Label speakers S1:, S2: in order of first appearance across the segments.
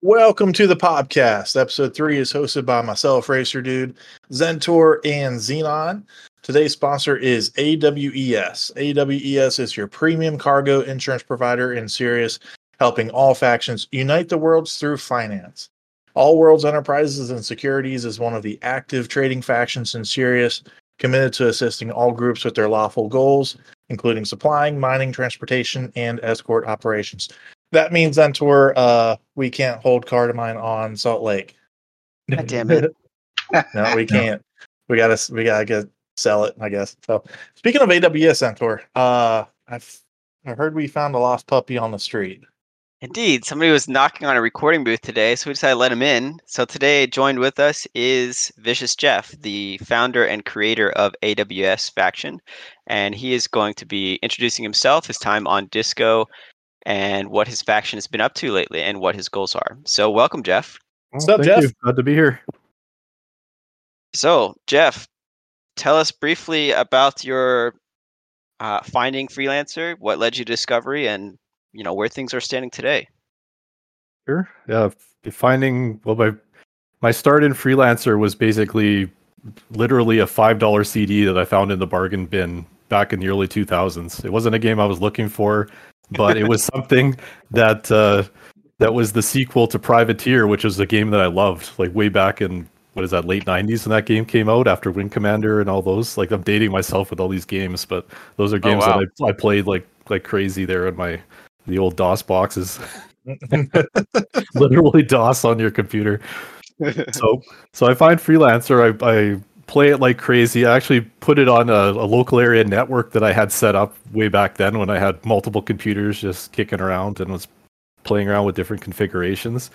S1: Welcome to the podcast. Episode three is hosted by myself, Racer Dude, Zentor, and Xenon. Today's sponsor is AWES. AWES is your premium cargo insurance provider in Sirius, helping all factions unite the worlds through finance. All Worlds Enterprises and Securities is one of the active trading factions in Sirius, committed to assisting all groups with their lawful goals, including supplying, mining, transportation, and escort operations. That means Zentor, uh, we can't hold Cardamine on Salt Lake.
S2: God damn it.
S1: no, we can't. We gotta we gotta get sell it, I guess. So speaking of AWS Zentor, uh I've I heard we found a lost puppy on the street.
S2: Indeed, somebody was knocking on a recording booth today, so we decided to let him in. So today, joined with us is Vicious Jeff, the founder and creator of AWS Faction, and he is going to be introducing himself, his time on Disco, and what his faction has been up to lately, and what his goals are. So, welcome, Jeff.
S1: What's up, Jeff?
S3: You. Glad to be here.
S2: So, Jeff, tell us briefly about your uh, finding freelancer, what led you to discovery, and you know where things are standing today.
S3: Sure. Yeah, finding well my my start in freelancer was basically literally a five dollar CD that I found in the bargain bin back in the early 2000s. It wasn't a game I was looking for, but it was something that uh, that was the sequel to Privateer, which was a game that I loved, like way back in what is that late 90s when that game came out after Wing Commander and all those. Like I'm dating myself with all these games, but those are oh, games oh, wow. that I, I played like like crazy there in my the old DOS boxes. Literally DOS on your computer. so so I find freelancer. I, I play it like crazy. I actually put it on a, a, local area network that I had set up way back then when I had multiple computers just kicking around and was playing around with different configurations.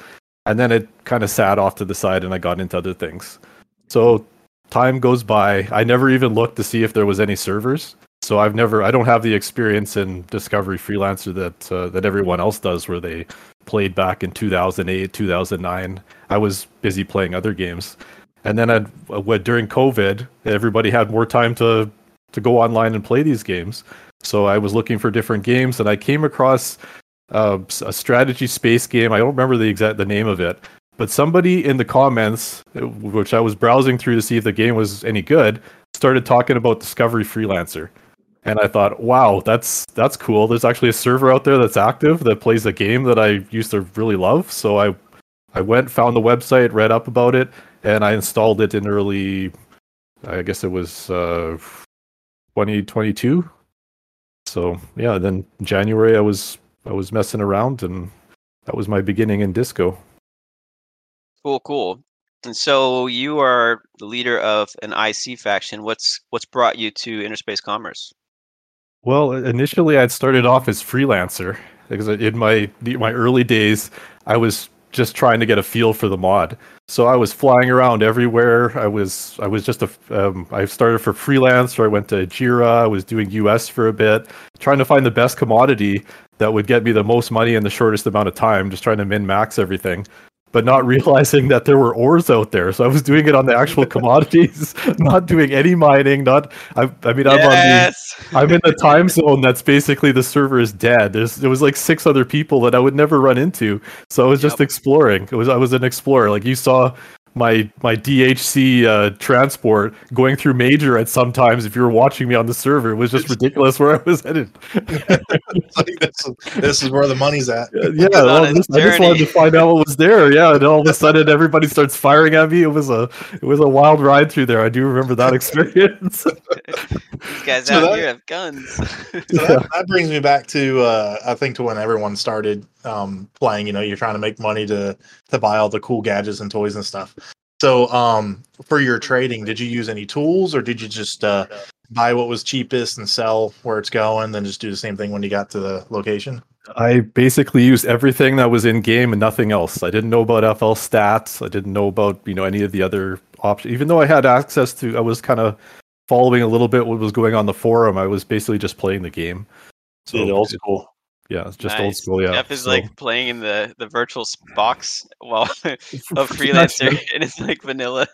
S3: And then it kind of sat off to the side and I got into other things. So time goes by. I never even looked to see if there was any servers. So I've never, I don't have the experience in Discovery Freelancer that uh, that everyone else does, where they played back in 2008, 2009. I was busy playing other games, and then I'd, uh, during COVID, everybody had more time to to go online and play these games. So I was looking for different games, and I came across uh, a strategy space game. I don't remember the exact the name of it, but somebody in the comments, uh, which I was browsing through to see if the game was any good, started talking about Discovery Freelancer and I thought, wow, that's that's cool. There's actually a server out there that's active that plays a game that I used to really love. So I I went, found the website, read up about it, and I installed it in early, I guess it was uh, 2022. So yeah, then January I was I was messing around, and that was my beginning in disco.
S2: Cool, cool. And so you are the leader of an IC faction. What's what's brought you to Interspace Commerce?
S3: Well, initially I'd started off as freelancer because in my my early days I was just trying to get a feel for the mod. So I was flying around everywhere. I was I was just a um, I started for freelance or I went to Ageira. I was doing US for a bit, trying to find the best commodity that would get me the most money in the shortest amount of time, just trying to min max everything but not realizing that there were ores out there. So I was doing it on the actual commodities, not doing any mining. Not, I, I mean, I'm yes. on the, I'm in the time zone that's basically the server is dead. There's, there was like six other people that I would never run into. So I was just exploring. It was, I was an explorer. Like you saw my my DHC uh, transport going through major at sometimes if you were watching me on the server it was just ridiculous where I was headed.
S1: like this, this, is where the money's at.
S3: Yeah, well, this, I just wanted to find out what was there. Yeah, and all of a sudden everybody starts firing at me. It was a it was a wild ride through there. I do remember that experience.
S2: These guys so out that, here have guns. so
S1: that, that, brings me back to uh, I think to when everyone started um, playing. You know, you're trying to make money to to buy all the cool gadgets and toys and stuff. So, um, for your trading, did you use any tools, or did you just uh, buy what was cheapest and sell where it's going, then just do the same thing when you got to the location?
S3: I basically used everything that was in game and nothing else. I didn't know about FL stats. I didn't know about you know any of the other options. Even though I had access to, I was kind of following a little bit what was going on the forum. I was basically just playing the game.
S1: So yeah, old school
S3: yeah, it's just nice. old school. Yeah,
S2: Jeff is so. like playing in the the virtual box while of freelancer, and it's like vanilla.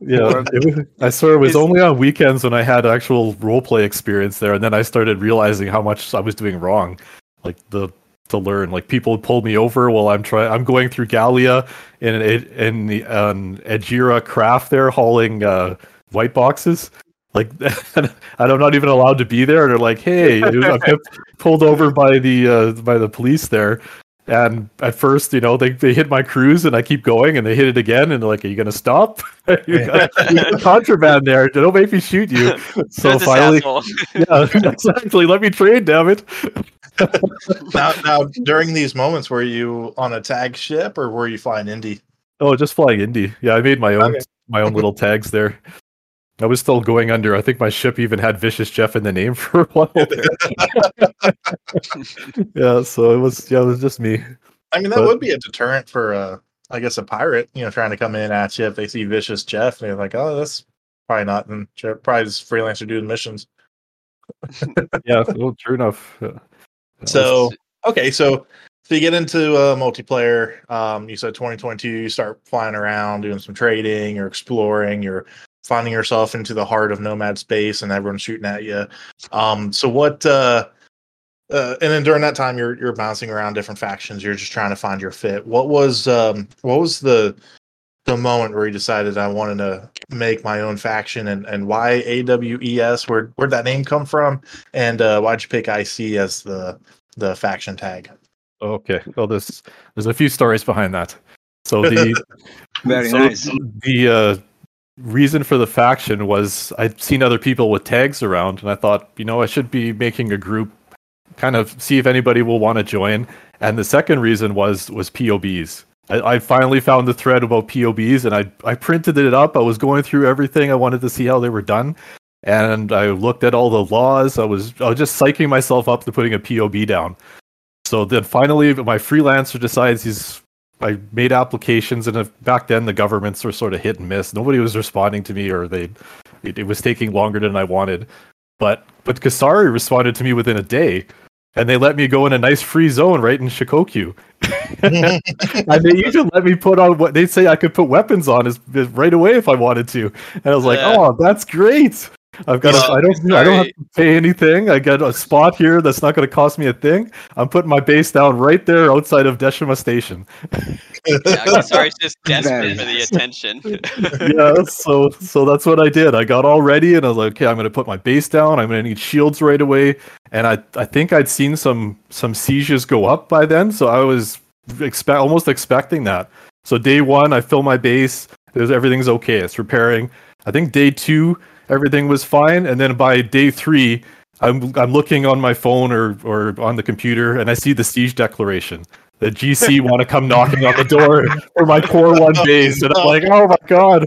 S3: Yeah, was, I swear it was it's, only on weekends when I had actual role play experience there, and then I started realizing how much I was doing wrong. Like the to learn. Like people pulled me over while I'm trying. I'm going through Gallia in in the um, Ageira craft there hauling uh, white boxes. Like I'm not even allowed to be there. And they're like, "Hey, I got pulled over by the uh, by the police there." And at first, you know, they, they hit my cruise and I keep going and they hit it again and they're like, Are you gonna stop? you got, you got contraband there. Don't make me shoot you. So finally Yeah, exactly. Let me trade, damn it.
S1: now now during these moments were you on a tag ship or were you flying indie?
S3: Oh, just flying indie. Yeah, I made my own okay. my own little tags there. I was still going under. I think my ship even had Vicious Jeff in the name for a while. yeah, so it was yeah, it was just me.
S1: I mean, that but, would be a deterrent for uh I guess a pirate, you know, trying to come in at you if they see Vicious Jeff and they're like, Oh, that's probably not and probably just freelancer doing missions.
S3: yeah, well, true enough. Yeah.
S1: So okay, so so you get into uh, multiplayer. Um, you said 2022. You start flying around, doing some trading or exploring. You're finding yourself into the heart of nomad space and everyone's shooting at you. Um, so what? Uh, uh, and then during that time, you're you're bouncing around different factions. You're just trying to find your fit. What was um, what was the the moment where you decided I wanted to make my own faction and, and why AWES? Where where'd that name come from? And uh, why'd you pick IC as the the faction tag?
S3: Okay. Well, there's there's a few stories behind that. So the
S2: very so nice.
S3: The uh, reason for the faction was I'd seen other people with tags around, and I thought, you know, I should be making a group, kind of see if anybody will want to join. And the second reason was was POBs. I, I, finally found the thread about POBs, and I I printed it up. I was going through everything. I wanted to see how they were done, and I looked at all the laws. I was I was just psyching myself up to putting a POB down. So then finally, my freelancer decides he's I made applications, and uh, back then the governments were sort of hit and miss. Nobody was responding to me, or they it, it was taking longer than I wanted. But but Kusari responded to me within a day, and they let me go in a nice free zone right in Shikoku. and they even let me put on what they say I could put weapons on is right away if I wanted to. And I was like, yeah. oh, that's great. I've got. a, I don't. I don't have to pay anything. I get a spot here that's not going to cost me a thing. I'm putting my base down right there outside of Deshima Station.
S2: yeah, sorry, It's just desperate for the attention.
S3: yeah, so so that's what I did. I got all ready, and I was like, okay, I'm going to put my base down. I'm going to need shields right away. And I I think I'd seen some some sieges go up by then, so I was expect almost expecting that. So day one, I fill my base. There's everything's okay. It's repairing. I think day two everything was fine. And then by day three, I'm I'm looking on my phone or or on the computer, and I see the siege declaration. The GC want to come knocking on the door for my core one base, and I'm like, oh my god!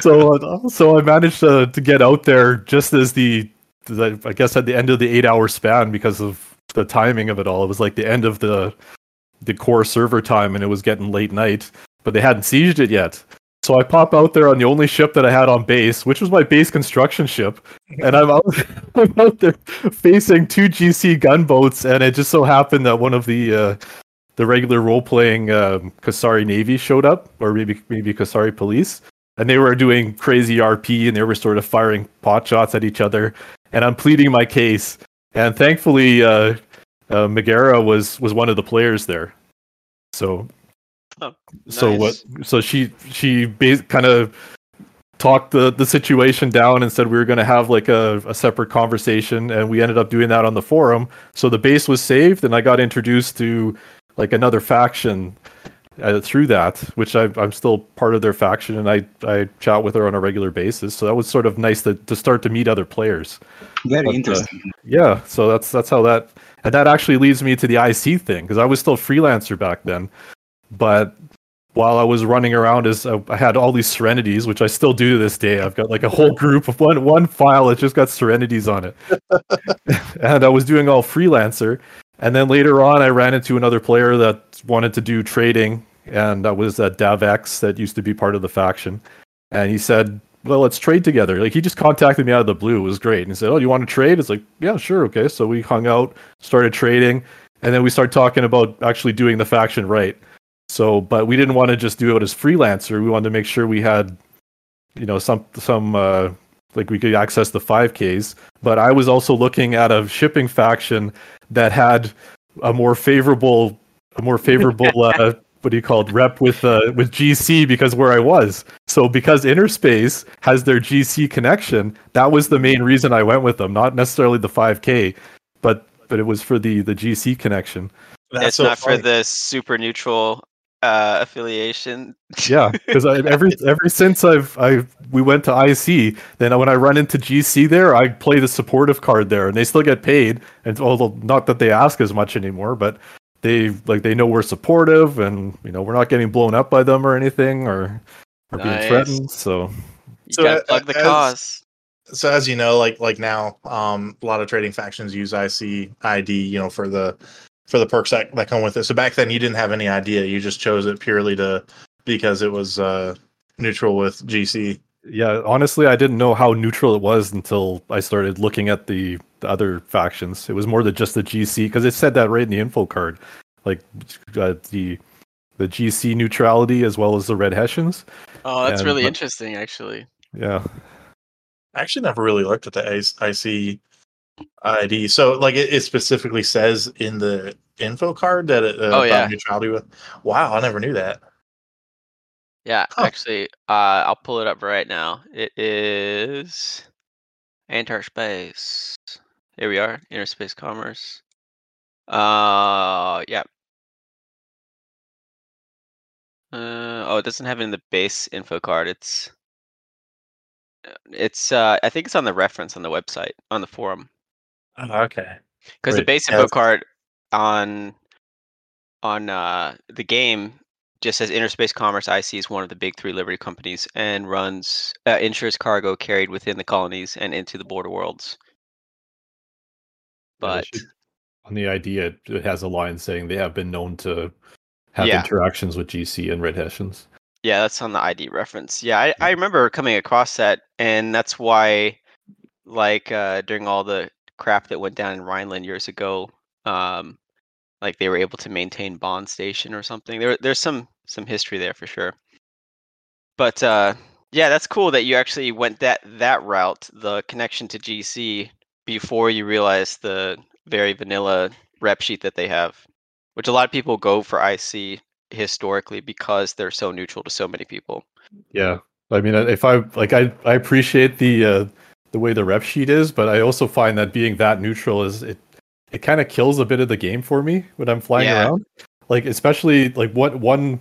S3: So uh, so I managed to to get out there just as the, the I guess at the end of the eight hour span because of the timing of it all. It was like the end of the the core server time, and it was getting late night, but they hadn't sieged it yet. So I pop out there on the only ship that I had on base, which was my base construction ship, and I'm out, I'm out there facing two GC gunboats, and it just so happened that one of the uh, the regular role playing um, Kusari Navy showed up, or maybe maybe Kusari Police, and they were doing crazy RP, and they were sort of firing pot shots at each other, and I'm pleading my case, and thankfully uh, uh, Megara was was one of the players there, so nice. So what? So she she kind of talked the the situation down and said we were going to have like a, a separate conversation, and we ended up doing that on the forum. So the base was saved, and I got introduced to like another faction uh, through that, which I, I'm still part of their faction, and I, I chat with her on a regular basis. So that was sort of nice to, to start to meet other players.
S4: Very but, uh, interesting.
S3: Uh, yeah, so that's that's how that, and that actually leads me to the IC thing because I was still freelancer back then. But while I was running around, as uh, I had all these serenities, which I still do to this day. I've got like a whole group of one one file that just got serenities on it, and I was doing all freelancer. And then later on, I ran into another player that wanted to do trading, and that was that Davex that used to be part of the faction. And he said, "Well, let's trade together." Like he just contacted me out of the blue. It was great. And he said, "Oh, you want to trade?" It's like, "Yeah, sure, okay." So we hung out, started trading, and then we started talking about actually doing the faction right. So, but we didn't want to just do it as freelancer. We wanted to make sure we had, you know, some some uh, like we could access the 5Ks. But I was also looking at a shipping faction that had a more favorable a more favorable uh, what do you call it rep with uh, with GC because where I was. So because Interspace has their GC connection, that was the main reason I went with them, not necessarily the 5K, but but it was for the the GC connection.
S1: That's
S2: it's
S1: so
S2: not
S1: funny.
S2: for the super neutral uh, affiliation.
S3: Yeah, because every ever since I've I we went to IC, then when I run into GC there, I play the supportive card there, and they still get paid. And although not that they ask as much anymore, but they like they know we're supportive, and you know we're not getting blown up by them or anything, or or being threatened. So
S2: You
S1: So,
S2: gotta
S1: uh,
S2: plug the
S1: as-
S2: cause.
S1: so as you know, like like now, um, a lot of trading factions use IC ID, you know, for the for the perks that, that come with it. So back then, you didn't have any idea; you just chose it purely to because it was uh, neutral with GC.
S3: yeah, honestly, I didn't know how neutral it was until I started looking at the, the other factions. It was more than just the GC because it said that right in the info card, like uh, the the GC neutrality as well as the Red Hessians.
S2: Oh, that's
S3: and-
S2: really
S3: but-
S2: interesting, actually.
S3: Yeah,
S1: I actually never really looked at the IC ID. So like it, it specifically says in the info card that it uh,
S2: Oh, yeah.
S1: neutrality with. Wow, I never knew that.
S2: Yeah,
S1: Huh.
S2: actually, uh, I'll pull it up right now. It is Interspace. Here we are, Interspace Commerce. Uh, yeah. Uh, oh, it doesn't have it in the base info card. It's, uh, it's. Uh, I think it's on the reference on the website on the forum.
S1: Oh, okay.
S2: Because the base info card on on uh, the game just says Interspace Commerce IC is one of the big three Liberty companies and runs uh, insures cargo carried within the colonies and into the border worlds. But
S3: should- on the idea, it, it has a line saying they have been known to have
S2: Yeah.
S3: interactions with GC and Red Hessians.
S2: yeah, that's on the ID reference. Yeah, I, I remember coming across that, and that's why, like uh, during all the crap that went down in Rhineland years ago, um, like they were able to maintain Bond Station or something. There, there's some some history there for sure. But uh, yeah, that's cool that you actually went that that route, the connection to GC, before you realized the very vanilla rep sheet that they have, which a lot of people go for IC historically because they're so neutral to so many people.
S3: Yeah, I mean, if I like, I I appreciate the uh, the way the rep sheet is, but I also find that being that neutral is it it kind of kills a bit of the game for me when I'm flying
S2: Yeah.
S3: around. Like especially like what one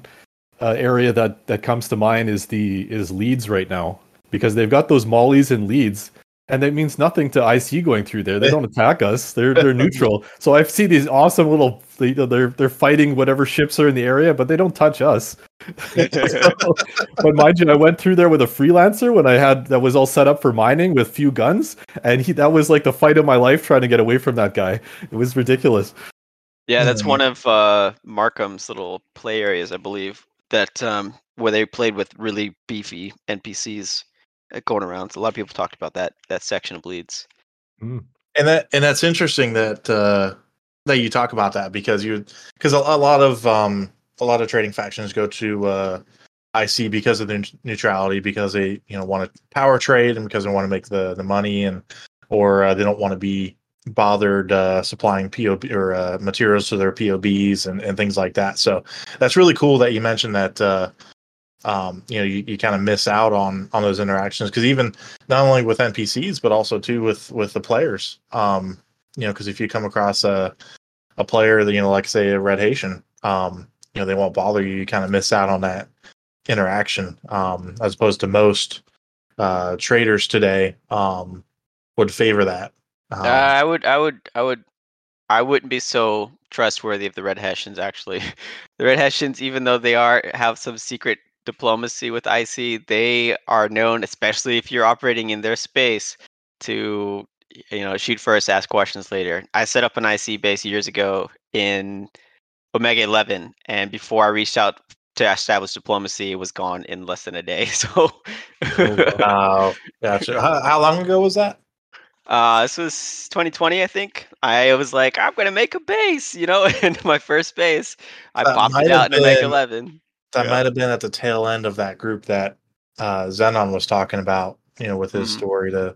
S3: uh, area that that comes to mind is the is Leeds right now because they've got those mollies and Leeds. And that means nothing to IC going through there. They don't attack us. They're they're neutral. So I see these awesome little you know, they're they're fighting whatever ships are in the area, but they don't touch us. but mind you, I went through there with a freelancer when I had that was all set up for mining with few guns, and he that was like the fight of my life trying to get away from that guy. It was ridiculous.
S2: Yeah, that's
S1: Hmm.
S2: one of uh, Markham's little play areas, I believe. That um, where they played with really beefy NPCs going around. So a lot of people talked about that that section of bleeds.
S1: and that and that's interesting that uh that you talk about that because you because a, a lot of um a lot of trading factions go to uh IC because of the neut- neutrality because they you know want to power trade and because they want to make the the money and or uh, they don't want to be bothered uh supplying POB or uh, materials to their POBs and, and things like that. So that's really cool that you mentioned that uh um you know you, you kind of miss out on on those interactions because even not only with NPCs but also too with with the players. Um, you know, because if you come across a a player that you know, like say a Red Hessian, um, you know, they won't bother you. You kind of miss out on that interaction, um, as opposed to most uh, traders today um, would favor that. Um,
S2: Uh, I would, I would, I would, I wouldn't be so trustworthy of the Red Hessians. Actually, the Red Hessians, even though they are have some secret diplomacy with IC, they are known, especially if you're operating in their space, to you know shoot first, ask questions later. I set up an IC base years ago in Omega 11, and before I reached out to establish diplomacy, it was gone in less than a day. So.
S1: oh, gotcha. How, how long ago was that?
S2: Uh, this was 2020, I think. I was like, I'm gonna make a base, you know, and my first base, I
S1: That
S2: popped it out in Omega 11.
S1: That
S2: Yeah.
S1: might have been at the tail end of that group that uh, Xenon was talking about. You know, with his
S2: Mhm.
S1: story to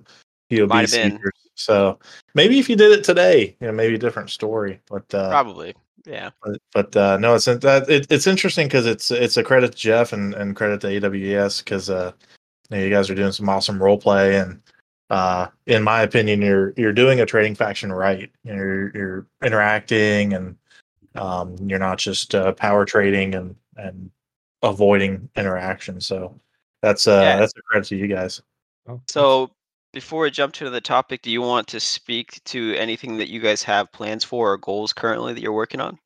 S1: POB seekers. So maybe if you did it today, you know, maybe a different story. But uh,
S2: Probably. Yeah.
S1: but, but uh, no, it's that it, it's interesting because it's it's a credit to Jeff and, and credit to AWS because uh, you, know, you guys are doing some awesome role play and uh, in my opinion, you're you're doing a trading faction right. You know, you're you're interacting and um, you're not just uh, power trading and and avoiding interaction. So that's uh
S2: Yeah.
S1: that's a credit to you guys.
S3: Oh,
S2: So before we jump to the topic, do you want to speak to anything that you guys have plans for or goals currently that you're working on?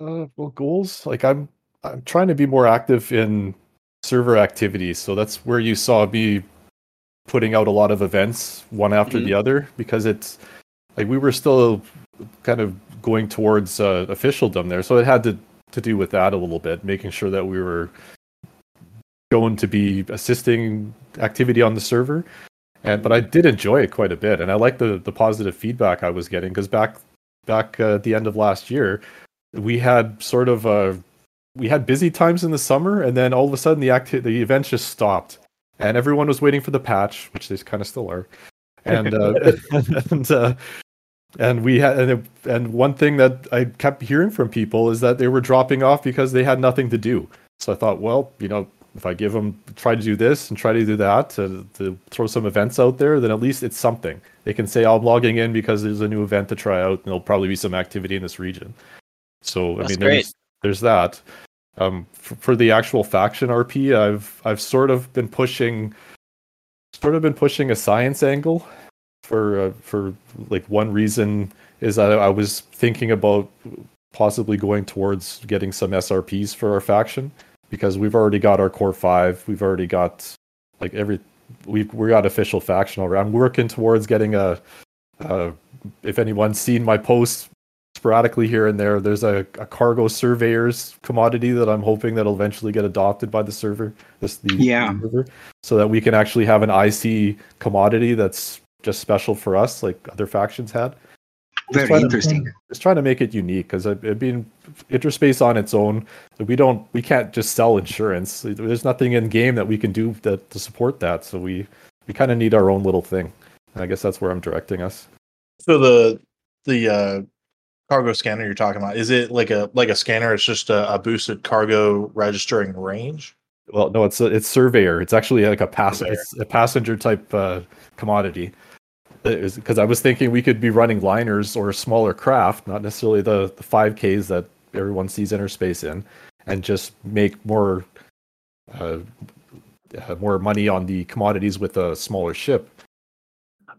S3: Uh, well, goals like I'm I'm trying to be more active in server activities. So that's where you saw me putting out a lot of events one after the other because it's like we were still kind of going towards uh, officialdom there. So it had to to do with that a little bit, making sure that we were going to be assisting activity on the server. And but I did enjoy it quite a bit, and I like the the positive feedback I was getting because back back uh, at the end of last year, we had sort of uh we had busy times in the summer, and then all of a sudden the acti- the events just stopped, and everyone was waiting for the patch, which they kind of still are, and uh, and uh, and we had and, it, and one thing that I kept hearing from people is that they were dropping off because they had nothing to do. So I thought, well, you know, if I give them try to do this and try to do that to, to throw some events out there, then at least it's something. They can say I'm logging in because there's a new event to try out, and there'll probably be some activity in this region. So I mean,
S2: great.
S3: there's there's that. Um, for, for the actual faction RP, I've I've sort of been pushing, sort of been pushing a science angle for uh, for like one reason is that I was thinking about possibly going towards getting some SRPs for our faction because we've already got our core five, we've already got like every we've we got official faction already. I'm working towards getting a. Uh, if anyone's seen my posts sporadically here and there, there's a, a cargo surveyors commodity that I'm hoping that'll eventually get adopted by the server. This the
S4: Yeah.
S3: server, so that we can actually have an IC commodity that's just special for us, like other factions had.
S4: Very
S3: trying to-
S4: interesting.
S3: Just trying to make it unique because it, it being interspace on its own, we don't we can't just sell insurance. There's nothing in game that we can do that to support that. So we we kind of need our own little thing. And I guess that's where I'm directing us.
S1: So the the uh, cargo scanner you're talking about is it like a like a scanner? It's just a, a boosted cargo registering range.
S3: Well, no, it's a, it's surveyor. It's actually like a pass it's a passenger type uh, commodity. Because I was thinking we could be running liners or smaller craft, not necessarily the the five Ks that everyone sees interspace in, and just make more uh, uh, more money on the commodities with a smaller ship.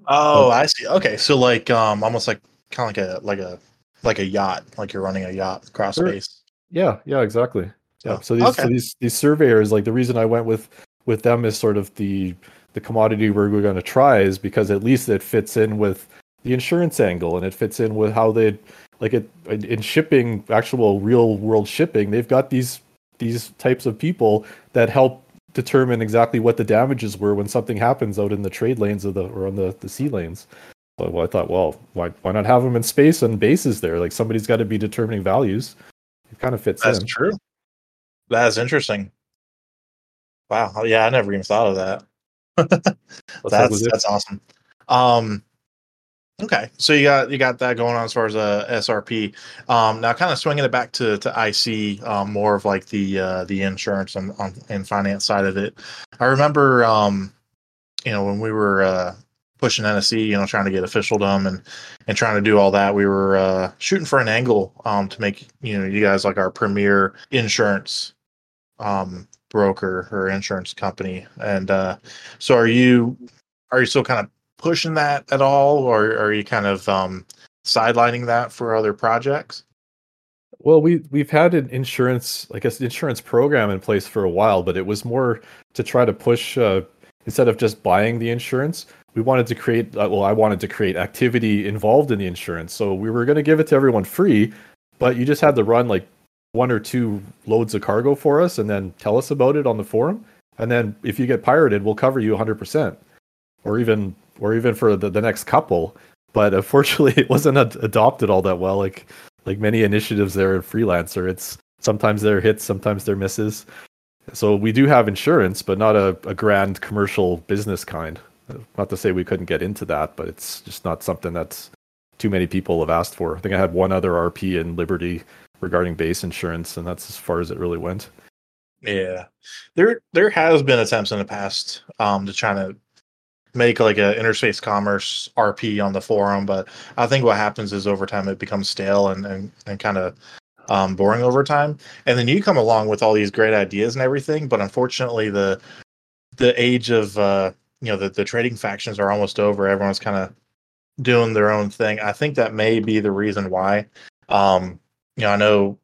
S1: Oh, I see. Okay, so like um, almost like kind of like a like a like a yacht, like you're running a yacht across
S3: Sure.
S1: space.
S3: Yeah, yeah, exactly. Yeah.
S1: So,
S3: So these so these these surveyors, like the reason I went with with them is sort of the the commodity we're, going to try is because at least it fits in with the insurance angle and it fits in with how they like it in in shipping actual real world shipping they've got these these types of people that help determine exactly what the damages were when something happens out in the trade lanes of the or on the, the sea lanes so well, i thought well why, why not have them in space and bases there like somebody's got to be determining values it kind of fits in.
S1: That's
S3: in
S1: true. That's interesting. Wow. Oh, Yeah, I never even thought of that.
S3: That's
S1: that's
S3: was it.
S1: that's awesome. Um, okay, so you got you got that going on as far as a SRP. Um, now, kind of swinging it back to to IC, um, more of like the uh, the insurance and on and finance side of it. I remember, um, you know, when we were uh, pushing NSE, you know, trying to get officialdom and and trying to do all that, we were uh, shooting for an angle um, to make you know you guys like our premier insurance um, broker or insurance company. And uh, so, are you are you still kind of pushing that at all, or are you kind of um, sidelining that for other projects?
S3: Well, we we've had an insurance, like an insurance program in place for a while, but it was more to try to push uh, instead of just buying the insurance. We wanted to create, uh, well, I wanted to create activity involved in the insurance. So we were going to give it to everyone free, but you just had to run like one or two loads of cargo for us, and then tell us about it on the forum. And then if you get pirated, we'll cover you 100%, or even or even for the, the next couple. But unfortunately, it wasn't ad- adopted all that well. Like like many initiatives there in freelancer it's sometimes they're hits sometimes they're misses so we do have insurance but not a, a grand commercial business kind Not to say we couldn't get into that, but it's just not something that's too many people have asked for. I think I had one other RP in Liberty regarding base insurance, and that's as far as it really went.
S1: Yeah, there there has been attempts in the past um, to try to make like a interspace commerce RP on the forum, but I think what happens is over time it becomes stale and and, and kind of um, boring over time. And then you come along with all these great ideas and everything, but unfortunately the the age of uh, you know the the trading factions are almost over. Everyone's kind of doing their own thing. I think that may be the reason why. Um, you know, I know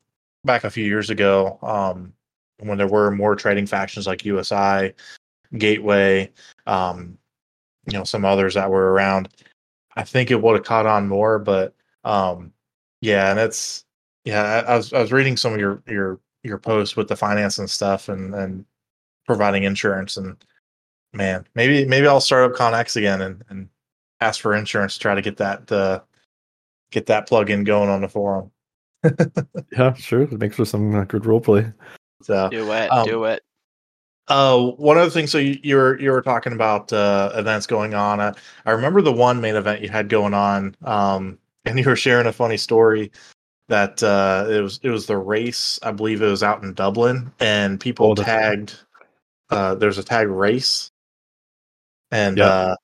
S1: back a few years ago, um, when there were more trading factions like USI, Gateway, um, you know, some others that were around, I think it would have caught on more. But um, yeah, and it's yeah, I, I was I was reading some of your your your posts with the finance and stuff and and providing insurance and man, maybe maybe I'll start up Connex again and, and ask for insurance to try to get that uh, get that plug-in going on the forum.
S3: yeah, sure. It makes for some uh, good role play.
S1: So
S2: Do it.
S1: um,
S2: do it.
S1: Uh, one other thing. So you, you were you were talking about uh, events going on. Uh, I remember the one main event you had going on, um, and you were sharing a funny story that uh, it was it was the race. I believe it was out in Dublin, and people
S3: Oh,
S1: tagged. Uh, there's a tag race, and
S3: Yeah.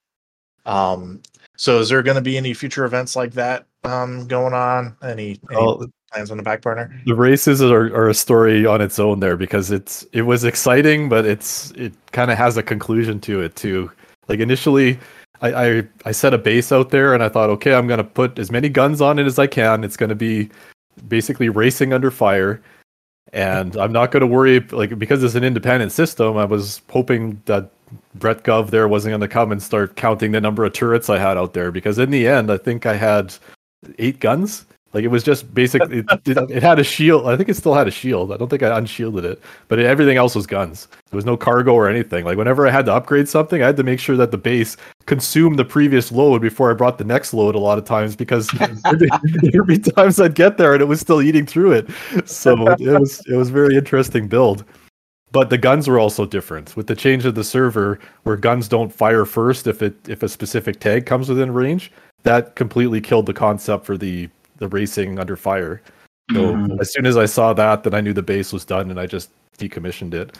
S1: uh, um, so is there going to be any future events like that um, going on? Any, any
S3: Well,
S1: plans on the back burner?
S3: the races are, are a story on its own there because it's it was exciting, but it's it kind of has a conclusion to it too. Like initially, I, I I set a base out there and I thought, okay, I'm gonna put as many guns on it as I can. It's gonna be basically racing under fire, and I'm not gonna worry like because it's an independent system. I was hoping that Brett Gov there wasn't gonna come and start counting the number of turrets I had out there because in the end, I think I had eight guns. Like it was just basically it, it, it had a shield. I think it still had a shield. I don't think I unshielded it, but it, everything else was guns. There was no cargo or anything. Like whenever I had to upgrade something, I had to make sure that the base consumed the previous load before I brought the next load. A lot of times because there'd be times I'd get there and it was still eating through it. So it was it was very interesting build. But the guns were also different with the change of the server, where guns don't fire first if it if a specific tag comes within range. That completely killed the concept for the the racing under fire. So
S1: Mhm.
S3: as soon as I saw that, then I knew the base was done, and I just decommissioned it.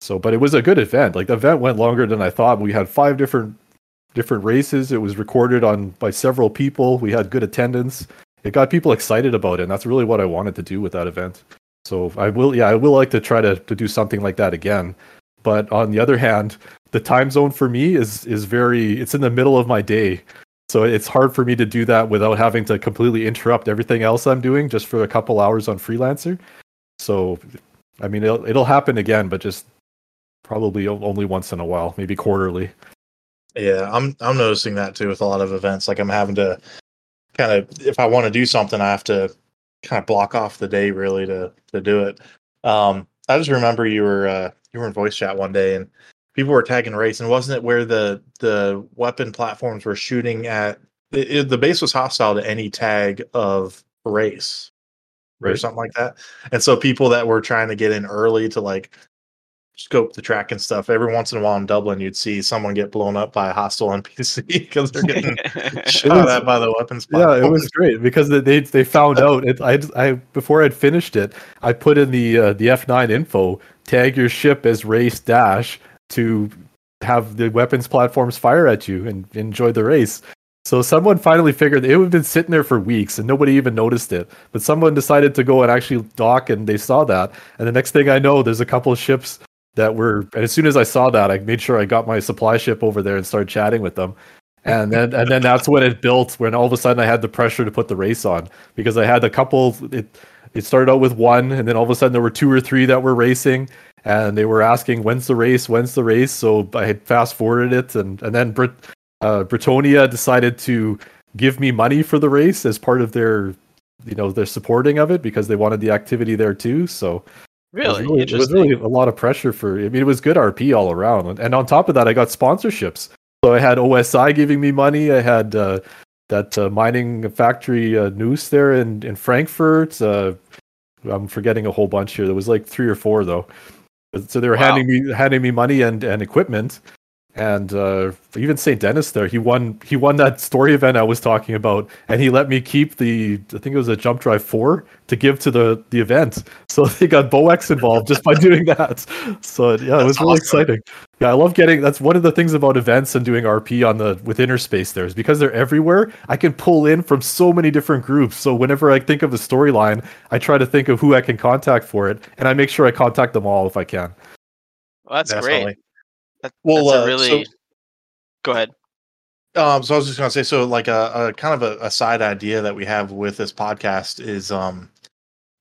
S3: So, but it was a good event. Like the event went longer than I thought. We had five different different races. It was recorded on by several people. We had good attendance. It got people excited about it, and that's really what I wanted to do with that event. So I will, yeah, I will like to try to, to do something like that again. But on the other hand, the time zone for me is is very it's in the middle of my day. So it's hard for me to do that without having to completely interrupt everything else I'm doing just for a couple hours on freelancer. So I mean it'll it'll happen again, but just probably only once in a while, maybe quarterly.
S1: Yeah, I'm I'm noticing that too with a lot of events. Like I'm having to kind of if I want to do something, I have to kind of block off the day really to to do it. Um, I just remember you were uh, you were in voice chat one day and people were tagging race, and wasn't it where the the weapon platforms were shooting at? It, it- the base was hostile to any tag of race or something like that. And so people that were trying to get in early to like scope the track and stuff, every once in a while in Dublin, you'd see someone get blown up by a hostile NPC because they're getting shot
S3: was-
S1: at by the weapons.
S3: Yeah, it was great because they they, they found out. It, I I before I'd finished it, I put in the uh, the F nine info. Tag your ship as race dash to have the weapons platforms fire at you and enjoy the race. So someone finally figured it had been sitting there for weeks and nobody even noticed it. But someone decided to go and actually dock and they saw that. And the next thing I know, there's a couple of ships that were and as soon as I saw that, I made sure I got my supply ship over there and started chatting with them. And then and then that's when it built when all of a sudden I had the pressure to put the race on because I had a couple it it started out with one and then all of a sudden there were two or three that were racing and they were asking when's the race when's the race so I had fast forwarded it and and then Brit uh, Bretonia decided to give me money for the race as part of their you know their supporting of it because they wanted the activity there too so it was
S2: really?
S3: really, it was really a lot of pressure for. I mean, it was good RP all around, and, on top of that, I got sponsorships. So I had OSI giving me money. I had uh, that uh, mining factory uh, Noose there in in Frankfurt. Uh, I'm forgetting a whole bunch here. There was like three or four though. So they were
S2: Wow.
S3: handing me handing me money and and equipment. And uh, even St. Dennis there. He won he won that story event I was talking about, and he let me keep the I think it was a jump drive four to give to the the event. So they got Boex involved just by doing that. So yeah, it was really
S1: awesome.
S3: exciting. Yeah, I love getting that's one of the things about events and doing RP on the with Interspace there is because they're everywhere. I can pull in from so many different groups. So whenever I think of a storyline, I try to think of who I can contact for it, and I make sure I contact them all if I can.
S2: Well, that's
S1: Definitely.
S2: great. That,
S1: Well,
S2: that's
S1: uh,
S2: a really.
S1: so-
S2: Go ahead.
S1: Um, so I was just gonna say, so like a, a kind of a, a side idea that we have with this podcast is um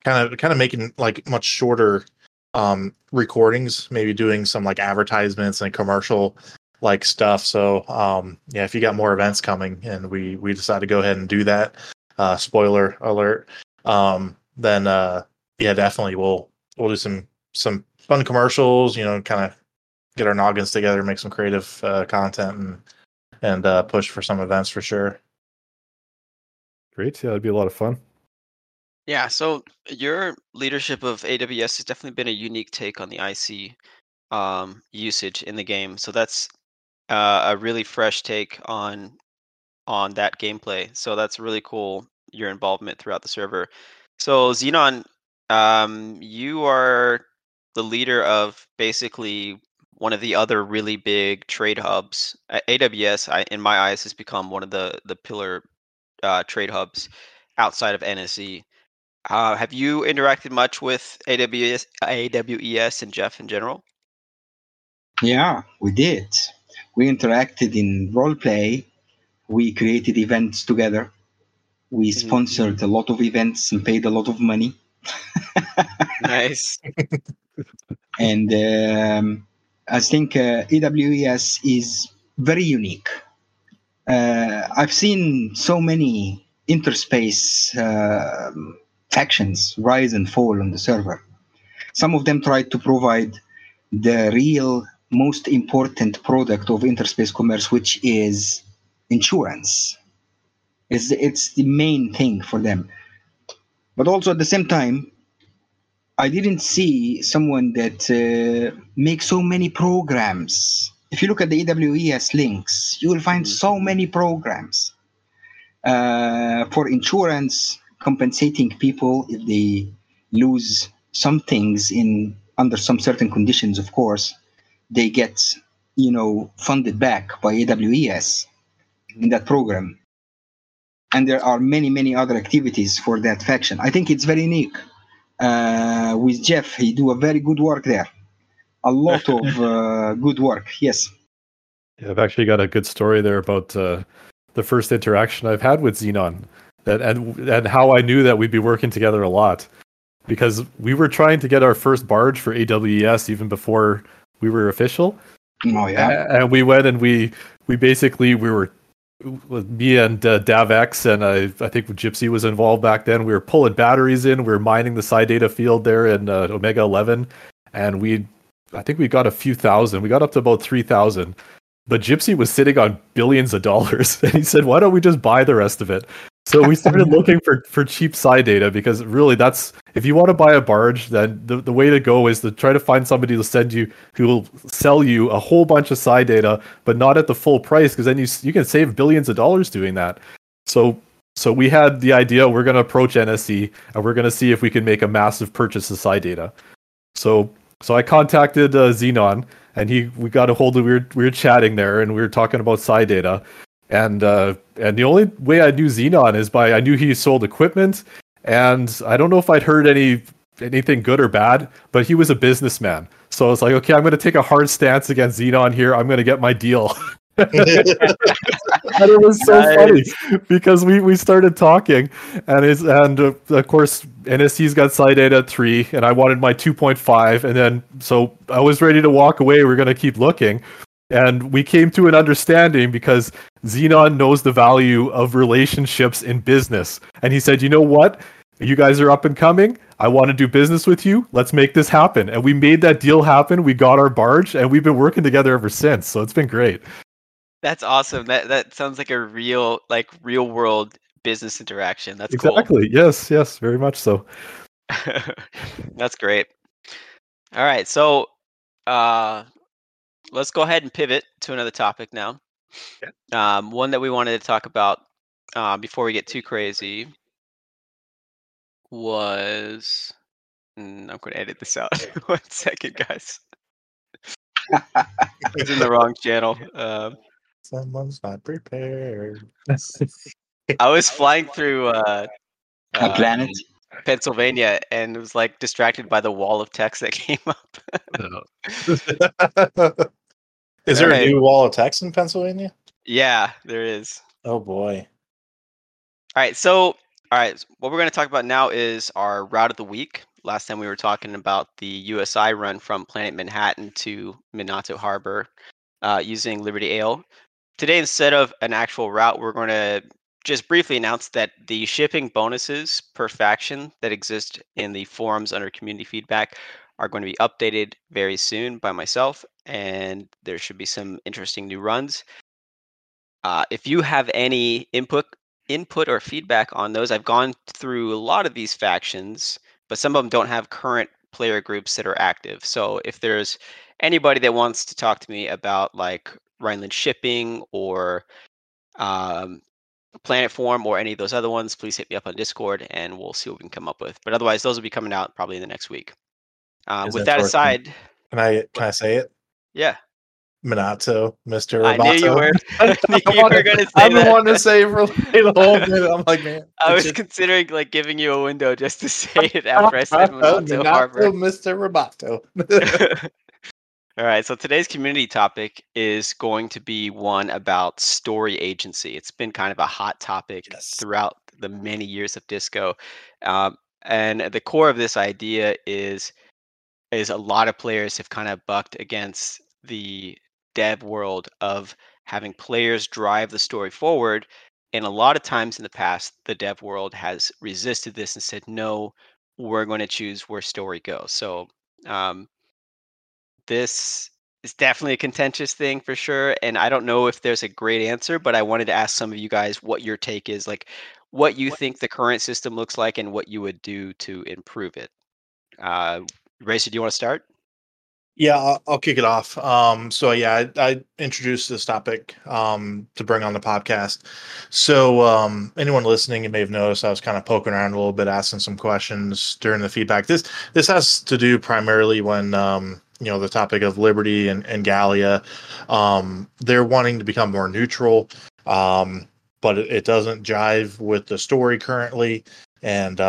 S1: kind of kind of making like much shorter um recordings, maybe doing some like advertisements and commercial like stuff. So um yeah, if you got more events coming and we we decide to go ahead and do that, uh spoiler alert, um then uh yeah, definitely we'll we'll do some some fun commercials, you know, kind of get our noggins together, make some creative uh, content and and uh, push for some events for sure.
S3: Great, yeah, it'd be a lot of fun.
S2: Yeah, so your leadership of AWS has definitely been a unique take on the IC um, usage in the game. So that's uh, a really fresh take on on that gameplay. So that's really cool. Your involvement throughout the server. So Xenon, um, you are the leader of basically one of the other really big trade hubs. AWS, I, in my eyes, has become one of the the pillar uh, trade hubs outside of NSE. Uh, have you interacted much with AWS, AWES, and Jeff in general?
S4: Yeah, we did. We interacted in role play. We created events together. We
S2: Mhm.
S4: sponsored a lot of events and paid a lot of money.
S2: Nice.
S4: And um, I think uh, AWES is very unique. Uh, I've seen so many interspace factions rise and fall on the server. Some of them tried to provide the real most important product of interspace commerce, which is insurance. It's, it's the main thing for them. But also at the same time, I didn't see someone that uh, makes so many programs. If you look at the AWES links, you will find so many programs uh, for insurance, compensating people if they lose some things in under some certain conditions. Of course, they get you know funded back by AWES in that program. And there are many, many other activities for that faction. I think it's very unique uh, with Jeff. He do a very good work there. A lot of uh, good work. Yes.
S3: Yeah, I've actually got a good story there about uh, the first interaction I've had with Xenon, that and and how I knew that we'd be working together a lot, because we were trying to get our first barge for AWES even before we were official,
S4: Oh yeah.
S3: And we went and we we basically we were with me and uh, Davex and I I think Gypsy was involved back then. We were pulling batteries in, we were mining the side data field there in uh, Omega 11, and we I think we got a few thousand. We got up to about three thousand. But Gypsy was sitting on billions of dollars, and he said, "Why don't we just buy the rest of it?" So we started looking for for cheap side data because really, that's if you want to buy a barge, then the, the way to go is to try to find somebody to send you who will sell you a whole bunch of side data, but not at the full price, because then you you can save billions of dollars doing that. So so we had the idea we're going to approach NSE and we're going to see if we can make a massive purchase of side data. So so I contacted uh, Xenon and he we got a hold of we were we were chatting there and we were talking about side data and uh and the only way I knew Xenon is by I knew he sold equipment and I don't know if I'd heard any anything good or bad but he was a businessman. So I was like okay I'm going to take a hard stance against Xenon here. I'm going to get my deal. And it was so
S2: Nice.
S3: funny because we we started talking and it's and uh, of course NSE's got side data at three and I wanted my 2.5 and then so I was ready to walk away. We are going to keep looking and we came to an understanding because Xenon knows the value of relationships in business. And he said you know what? You guys are up and coming. I want to do business with you. Let's make this happen. And we made that deal happen. We got our barge and we've been working together ever since. So it's been great.
S2: That's awesome. That that sounds like a real like real world business interaction. That's cool.
S3: exactly. Yes yes very much so.
S2: That's great. All right, so uh, let's go ahead and pivot to another topic now. Um, one that we wanted to talk about uh, before we get too crazy was. Mm, I'm going to edit this out. One second, guys. it's in the wrong channel. Um,
S1: Someone's not prepared.
S2: I was flying through uh,
S4: A
S2: uh,
S4: planet.
S2: Pennsylvania and was like distracted by the wall of text that came up.
S1: Is there
S2: Alright.
S1: a new wall of text in Pennsylvania?
S2: yeah, there is.
S1: Oh boy.
S2: All right, so all right, what we're going to talk about now is our route of the week. Last time we were talking about the USI run from Planet Manhattan to Minato Harbor uh, using Liberty Ale. Today, instead of an actual route, we're going to just briefly announce that the shipping bonuses per faction that exist in the forums under community feedback are going to be updated very soon by myself, and there should be some interesting new runs. Uh, if you have any input input or feedback on those. I've gone through a lot of these factions, but some of them don't have current player groups that are active. So if there's anybody that wants to talk to me about like Rheinland shipping or um, Planetform or any of those other ones, please hit me up on Discord and we'll see what we can come up with. But otherwise, those will be coming out probably in the next week. Uh, with
S1: that
S2: that aside,
S1: Can I can I say it?
S2: Yeah,
S1: Minato, Mr.
S2: I knew you were. I knew you were to say
S1: I've been
S2: that.
S1: wanting to say it for the whole bit. I'm like, man.
S2: I was
S1: it's
S2: considering like giving you a window just to say it after I said
S1: Roboto,
S2: Minato Harbor.
S1: Mr. Roboto.
S2: All right, so today's community topic is going to be one about story agency. It's been kind of a hot topic
S1: Yes.
S2: throughout the many years of disco, um, and the core of this idea is is a lot of players have kind of bucked against the dev world of having players drive the story forward, and a lot of times in the past, the dev world has resisted this and said, "No, we're going to choose where story goes." So. Um, this is definitely a contentious thing for sure and i don't know if there's a great answer but i wanted to ask some of you guys what your take is like what you think the current system looks like and what you would do to improve it uh racer do you want to start
S1: Yeah, I'll, I'll kick it off. Um, so yeah, I, I introduced this topic um, to bring on the podcast. So um, anyone listening, you may have noticed I was kind of poking around a little bit, asking some questions during the feedback. This this has to do primarily when um, you know the topic of liberty and, and Gallia. Um, they're wanting to become more neutral, um, but it, it doesn't jive with the story currently, and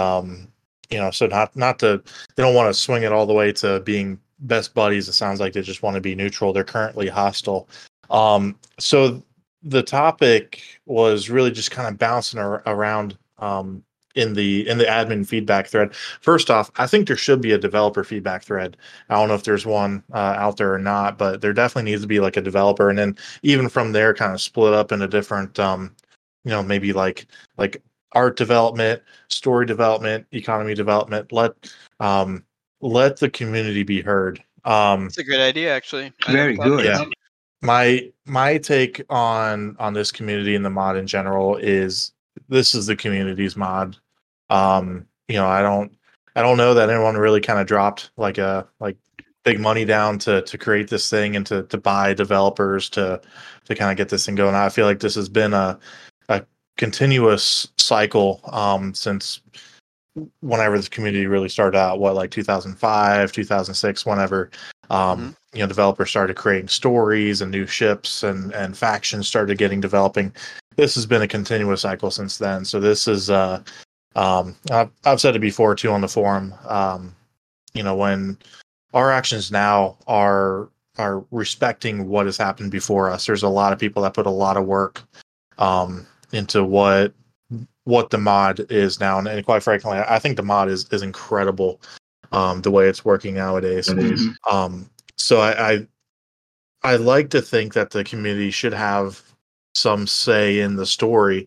S1: you know, so not not to they don't want to swing it all the way to being best buddies. It sounds like they just want to be neutral. They're currently hostile. Um, so the topic was really just kind of bouncing ar- around um, in the in the admin feedback thread. First off, I think there should be a developer feedback thread. I don't know if there's one uh, out there or not, but there definitely needs to be like a developer, and then even from there, kind of split up into different, um, you know, maybe like like art development, story development, economy development. Let um, let the community be heard. Um,
S2: it's a great idea actually
S4: Very good.
S1: yeah. my my take on on this community and the mod in general is this is the community's mod. Um, you know, I don't I don't know that anyone really kind of dropped like a like big money down to to create this thing and to to buy developers to to kind of get this thing going. I feel like this has been a a continuous cycle um since whenever this community really started out what like 2005 2006 whenever um you know developers started creating stories and new ships and and factions started getting developing. This has been a continuous cycle since then. So this is uh um i've, I've said it before too on the forum um you know when our actions now are are respecting what has happened before us. There's a lot of people that put a lot of work um into what what the mod is now. And, and quite frankly i think the mod is is incredible um the way it's working nowadays.
S4: Mhm.
S1: um so I, I i like to think that the community should have some say in the story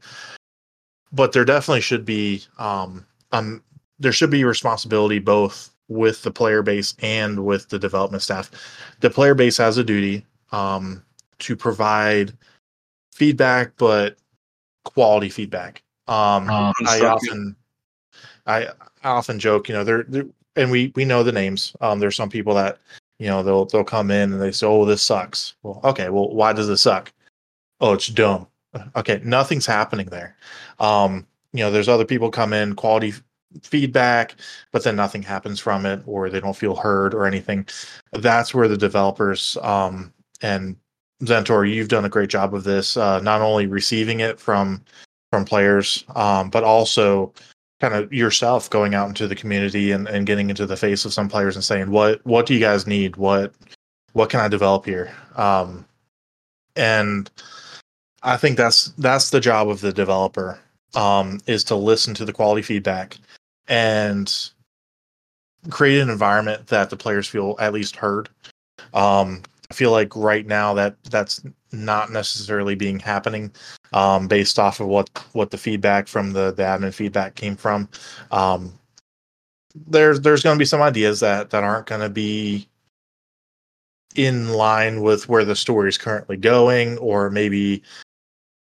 S1: but there definitely should be um um there should be responsibility both with the player base and with the development staff. The player base has a duty um to provide feedback but quality feedback um I
S4: Constructive.
S1: often, I, I often joke, you know, there, there, and we we know the names. Um, there's some people that You know, they'll they'll come in and they say, "Oh, this sucks." Well, okay, well, why does it suck? Oh, it's dumb. Okay, nothing's happening there. Um, you know, there's other people come in, quality f- feedback, but then nothing happens from it, or they don't feel heard or anything. That's where the developers um, and Zentor, you've done a great job of this, uh, not only receiving it from from players, um, but also kind of yourself going out into the community and, and getting into the face of some players and saying, what what do you guys need? What what can I develop here? Um, and I think that's that's the job of the developer um, is to listen to the quality feedback and create an environment that the players feel at least heard. Um, I feel like right now that that's not necessarily being happening um, based off of what what the feedback from the the admin feedback came from. Um, there's there's going to be some ideas that that aren't going to be in line with where the story is currently going, or maybe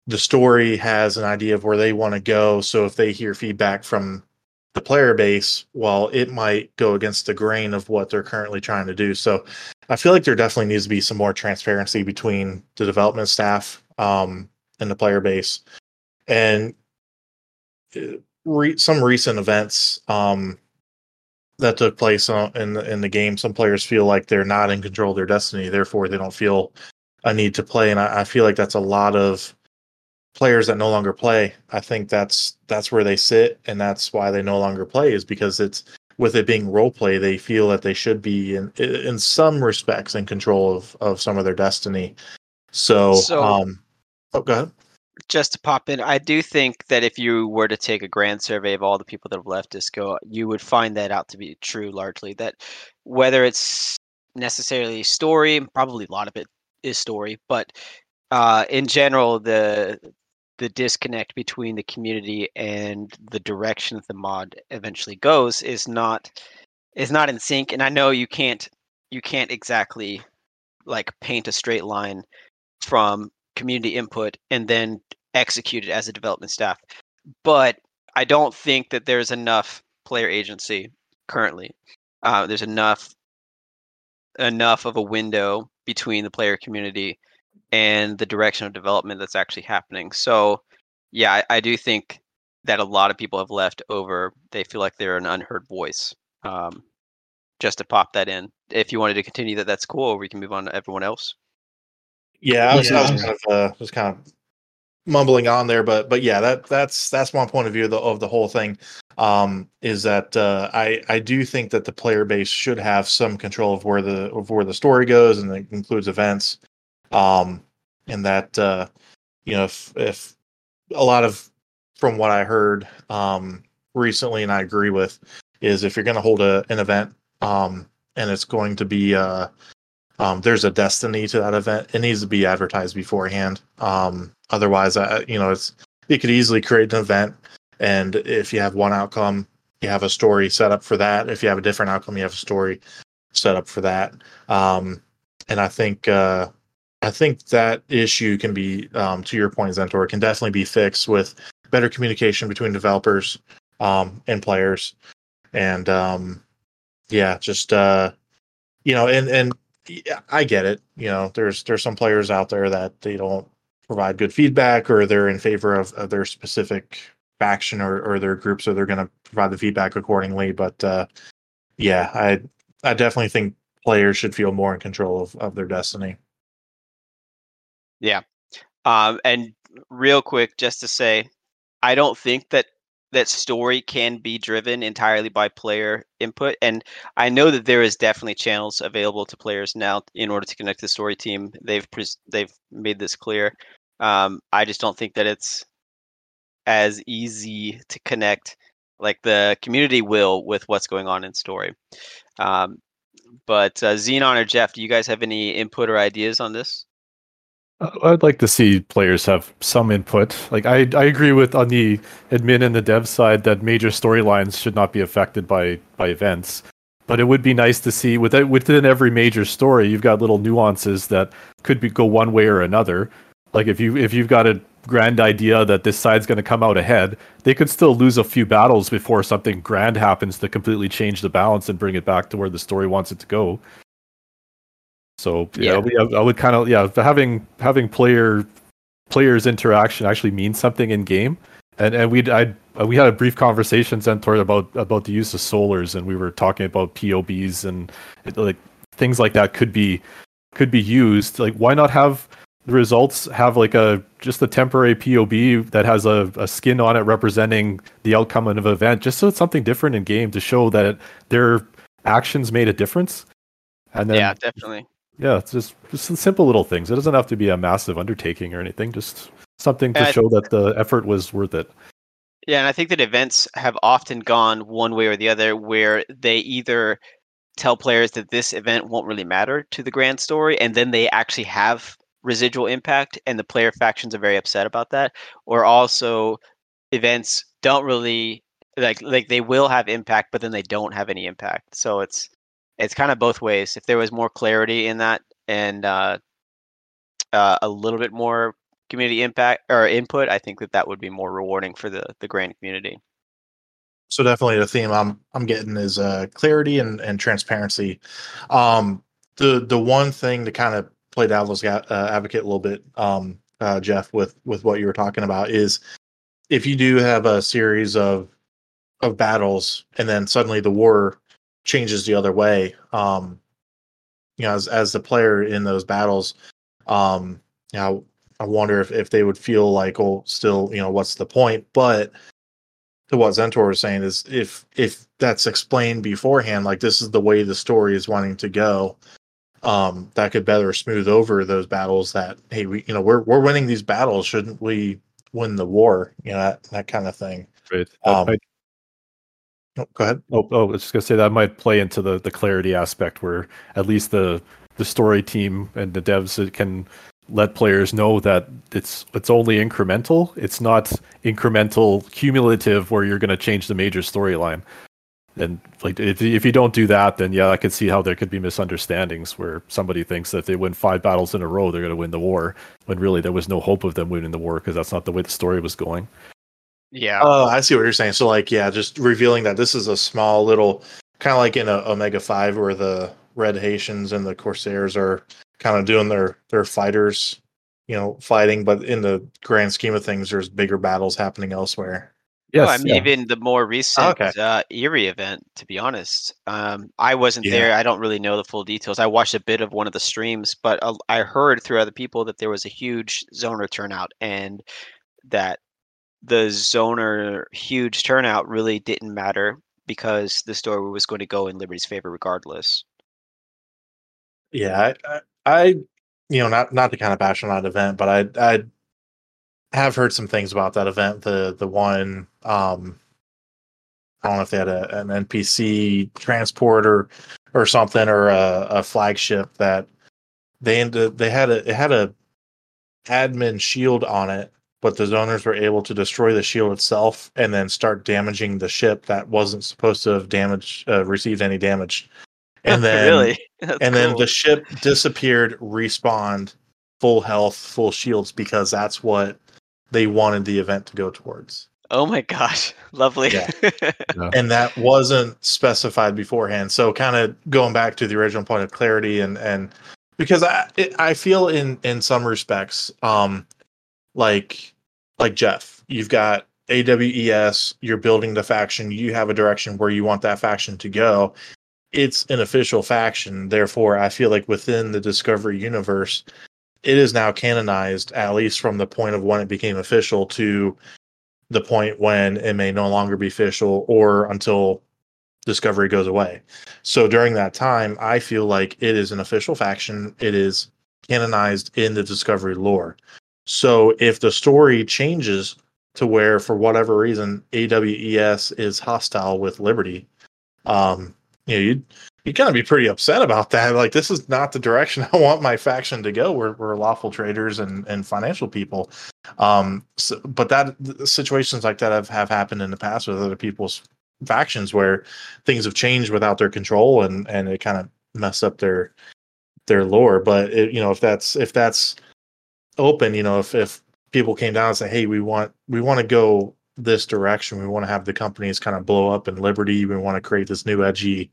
S1: the story has an idea of where they want to go. So if they hear feedback from the player base, while it might go against the grain of what they're currently trying to do. So I feel like there definitely needs to be some more transparency between the development staff um, and the player base. And uh, re- some recent events um, that took place in the, in the game, some players feel like they're not in control of their destiny, therefore they don't feel a need to play. And I, I feel like that's a lot of players that no longer play. I think that's that's where they sit, and that's why they no longer play is because it's with it being role play, they feel that they should be in in some respects in control of of some of their destiny. So,
S2: So-
S1: um, oh, go ahead.
S2: just to pop in, I do think that if you were to take a grand survey of all the people that have left Disco, you would find that out to be true largely. That whether it's necessarily story, probably a lot of it is story, but uh, in general, the the disconnect between the community and the direction that the mod eventually goes is not is not in sync. And I know you can't you can't exactly like paint a straight line from community input and then execute it as a development staff. But I don't think that there's enough player agency currently. Uh, there's enough enough of a window between the player community and the direction of development that's actually happening. So, yeah, I, I do think that a lot of people have left over. They feel like they're an unheard voice. Um, just to pop that in. If you wanted to continue that, that's cool. We can move on to everyone else.
S1: Yeah, I was, I was kind of uh, just kind of mumbling on there, but but yeah, that that's that's my point of view of the, of the whole thing. Um, is that uh, I I do think that the player base should have some control of where the of where the story goes, and it includes events. Um, and that uh, you know if if a lot of from what I heard um recently, and I agree with, is if you're going to hold a an event, um, and it's going to be uh um, there's a destiny to that event. It needs to be advertised beforehand. Um, otherwise, uh, you know, it's you could easily create an event, and if you have one outcome, you have a story set up for that. If you have a different outcome, you have a story set up for that. Um, and I think uh, I think that issue can be, um, to your point, Zentor, can definitely be fixed with better communication between developers um, and players, and um, yeah, just uh, you know, and and I get it. You know, there's there's some players out there that they don't provide good feedback or they're in favor of, of their specific faction or, or their group, so they're going to provide the feedback accordingly. But uh, yeah, I I definitely think players should feel more in control of, of their destiny.
S2: Um, and real quick, just to say, I don't think that that story can be driven entirely by player input. And I know that there is definitely channels available to players now in order to connect the story team. They've pres- they've made this clear. Um, I just don't think that it's as easy to connect like the community will with what's going on in story. Um, but uh, Xenon or Jeff, do you guys have any input or ideas on this?
S3: I'd like to see players have some input. Like I, I agree with on the admin and the dev side that major storylines should not be affected by by events. But it would be nice to see within within every major story, you've got little nuances that could be go one way or another. Like if you if you've got a grand idea that this side's going to come out ahead, they could still lose a few battles before something grand happens to completely change the balance and bring it back to where the story wants it to go. So yeah, yeah. I would kind of yeah having having player players interaction actually means something in game, and and we I uh, we had a brief conversation Zentor about about the use of solars, and we were talking about POBs and like things like that could be could be used. Like why not have the results have like a just a temporary POB that has a, a skin on it representing the outcome of an event, just so it's something different in game to show that their actions made a difference.
S2: And then, yeah, definitely.
S3: Yeah, it's just just simple little things. It doesn't have to be a massive undertaking or anything. Just something to show that the effort was worth it.
S2: Yeah, and I think that events have often gone one way or the other, where they either tell players that this event won't really matter to the grand story, and then they actually have residual impact, and the player factions are very upset about that. Or also, events don't really like like they will have impact, but then they don't have any impact. So it's it's kind of both ways. If there was more clarity in that and uh, uh, a little bit more community impact or input, I think that that would be more rewarding for the the grand community.
S1: So definitely the theme I'm I'm getting is uh, clarity and and transparency. Um, the the one thing to kind of play devil's uh, advocate a little bit, um, uh, Jeff, with with what you were talking about is if you do have a series of of battles and then suddenly the war changes the other way. Um, you know, as as the player in those battles, um, you know, I wonder if, if they would feel like, oh, still, you know, what's the point? But to what Zentor was saying is if if that's explained beforehand, like this is the way the story is wanting to go, um, that could better smooth over those battles that, hey, we you know, we're we're winning these battles, shouldn't we win the war? You know, that that kind of thing.
S3: Right. Um, might,
S1: Oh, go ahead.
S3: Oh, oh, I was just gonna say that might play into the the clarity aspect, where at least the the story team and the devs can let players know that it's it's only incremental. It's not incremental cumulative where you're going to change the major storyline. And like if if you don't do that, then yeah, I could see how there could be misunderstandings where somebody thinks that if they win five battles in a row, they're going to win the war, when really there was no hope of them winning the war because that's not the way the story was going.
S2: Yeah.
S1: Oh, I see what you're saying. So like, yeah, just revealing that this is a small little, kind of like in a Omega Five, where the Red Hessians and the Corsairs are kind of doing their their fighters, you know, fighting. But in the grand scheme of things, there's bigger battles happening elsewhere.
S2: Yes, oh, I mean, yeah. even the more recent oh, okay. uh, Erie event. To be honest, um, I wasn't yeah. there. I don't really know the full details. I watched a bit of one of the streams, but uh, I heard through other people that there was a huge zoner turnout, and that the zoner huge turnout really didn't matter because the story was going to go in Liberty's favor regardless.
S1: Yeah, I, I, you know, not not to kind of bash on that event, but I, I have heard some things about that event. The the one, um, I don't know if they had a, an NPC transporter or something or a, a flagship that they ended. They had a it had a admin shield on it but the zoners were able to destroy the shield itself and then start damaging the ship that wasn't supposed to have damaged uh, received any damage and then
S2: really?
S1: and cool. then the ship disappeared respawned full health full shields because that's what they wanted the event to go towards
S2: oh my gosh lovely
S1: yeah. yeah. and that wasn't specified beforehand so kind of going back to the original point of clarity and and because i it, i feel in in some respects um like like Jeff, you've got AWES, you're building the faction, you have a direction where you want that faction to go. It's an official faction, therefore I feel like within the Discovery universe, it is now canonized at least from the point of when it became official to the point when it may no longer be official or until Discovery goes away. So during that time, I feel like it is an official faction. It is canonized in the Discovery lore. So if the story changes to where, for whatever reason, AWES is hostile with Liberty, um, you know, you'd you kind of be pretty upset about that. Like this is not the direction I want my faction to go. We're, we're lawful traders and, and financial people. Um, so, but that situations like that have, have happened in the past with other people's factions where things have changed without their control and, and it kind of mess up their, their lore. But it, you know, if that's, if that's, open you know if if people came down and say hey we want we want to go this direction we want to have the companies kind of blow up in liberty we want to create this new edgy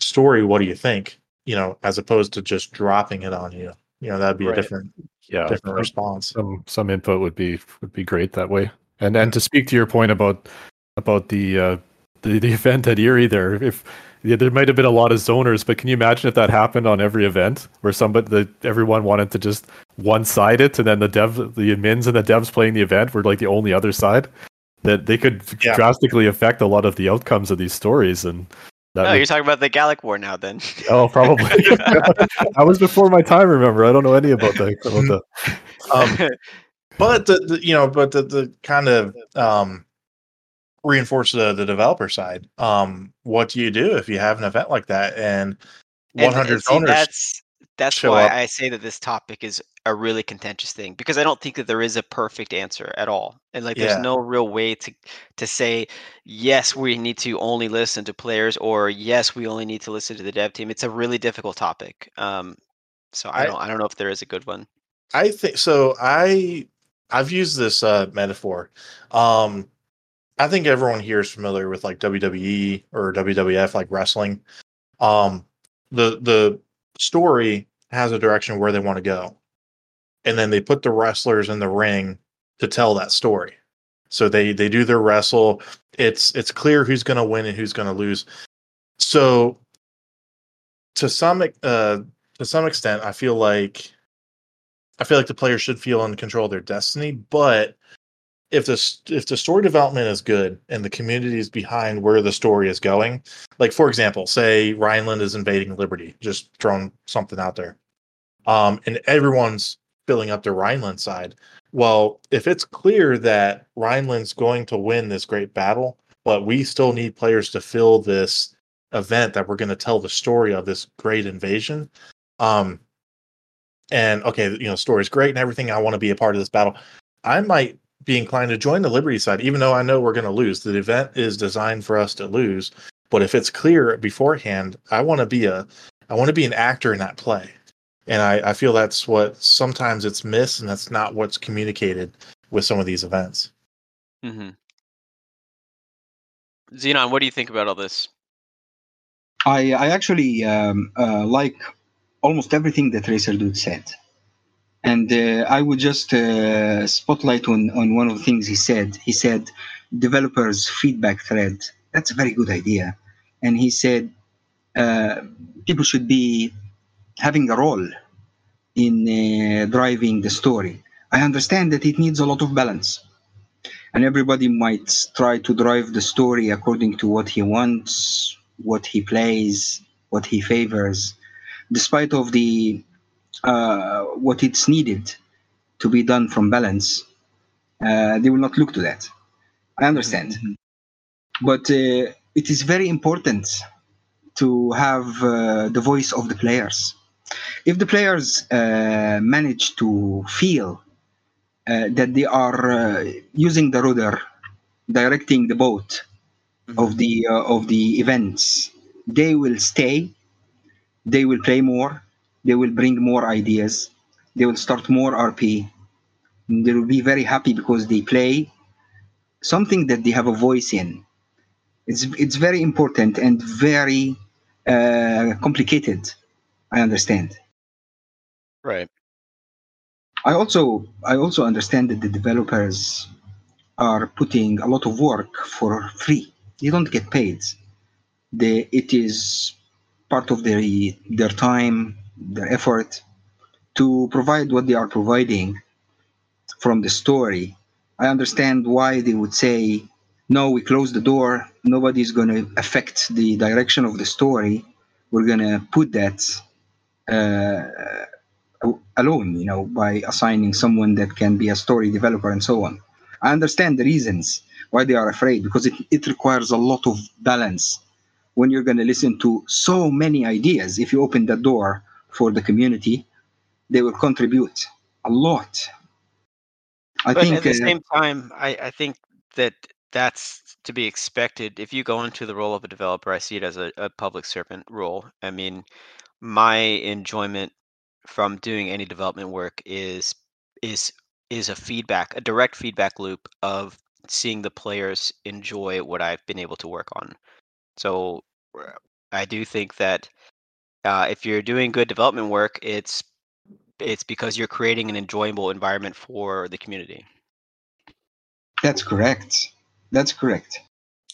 S1: story what do you think you know, as opposed to just dropping it on you. You know, that'd be
S3: Right.
S1: a different
S3: Yeah,
S1: different response.
S3: some some input would be would be great that way. And and to speak to your point about about the uh, the, the event at Erie there, if yeah, there might have been a lot of zoners, but can you imagine if that happened on every event where somebody the everyone wanted to just one side it, and then the dev the admins and the devs playing the event were like the only other side that they could
S1: Yeah.
S3: drastically affect a lot of the outcomes of these stories and. That
S2: Oh,
S3: would-
S2: you're talking about the Gallic War now, then.
S3: oh, probably. that was before my time. Remember, I don't know any about the about the
S1: Um, but the, the you know, but the, the kind of um, reinforce the the developer side. Um, what do you do if you have an event like that and
S2: And-
S1: 100
S2: and see,
S1: owners?
S2: That's that's why
S1: up.
S2: I say that this topic is a really contentious thing because I don't think that there is a perfect answer at all, and like
S1: Yeah.
S2: there's no real way to to say yes we need to only listen to players or yes we only need to listen to the dev team. It's a really difficult topic. Um, so I
S1: I-
S2: don't I don't know if there is a good one.
S1: I think so. I I've used this uh, metaphor. Um, I think everyone here is familiar with like WWE or WWF, like wrestling. Um, the the story has a direction where they want to go, and then they put the wrestlers in the ring to tell that story. So they they do their wrestle. It's it's clear who's going to win and who's going to lose. So to some uh, to some extent, I feel like I feel like the players should feel in control of their destiny. But if the if the story development is good and the community is behind where the story is going, like for example, say Rheinland is invading Liberty, just throwing something out there, um, and everyone's filling up the Rheinland side. Well, if it's clear that Rheinland's going to win this great battle, but we still need players to fill this event that we're going to tell the story of this great invasion. Um, and okay, you know, story's great and everything. I want to be a part of this battle. I might be inclined to join the Liberty side, even though I know we're going to lose. The event is designed for us to lose, but if it's clear beforehand, I want to be a, I want to be an actor in that play, and I, I feel that's what sometimes it's missed, and that's not what's communicated with some of these events.
S2: Mm-hmm. Xenon, what do you think about all this?
S4: I, I actually um, uh, like almost everything that Racer Dude said. And uh, I would just uh, spotlight on, on one of the things he said. He said, developers' feedback thread. That's a very good idea. And he said, uh, people should be having a role in driving the story. I understand that it needs a lot of balance. And everybody might try to drive the story according to what he wants, what he plays, what he favors, despite of the uh, what it's needed to be done from balance. Uh, they will not look to that. I understand, but uh, it is very important to have uh, the voice of the players. If the players uh, manage to feel uh, that they are uh, using the rudder, directing the boat of the uh, of the events, they will stay. They will play more. They will bring more ideas. They will start more RP. They will be very happy because they play something that they have a voice in. It's it's very important and very uh, complicated. I understand.
S2: Right.
S4: I also I also understand that the developers are putting a lot of work for free. They don't get paid. They, it is part of their their time, their effort to provide what they are providing from the story. I understand why they would say, "No, we close the door. Nobody's going to affect the direction of the story. We're going to put that." Uh, alone, you know, by assigning someone that can be a story developer and so on. I understand the reasons why they are afraid because it, it requires a lot of balance when you're going to listen to so many ideas. If you open the door for the community, they will contribute a lot. I
S2: but
S4: think
S2: at the
S4: uh,
S2: same time, I, I think that that's to be expected. If you go into the role of a developer, I see it as a, a public servant role. I mean, my enjoyment from doing any development work is is is a feedback, a direct feedback loop of seeing the players enjoy what I've been able to work on. So I do think that uh, if you're doing good development work, it's it's because you're creating an enjoyable environment for the community.
S4: That's correct. That's correct.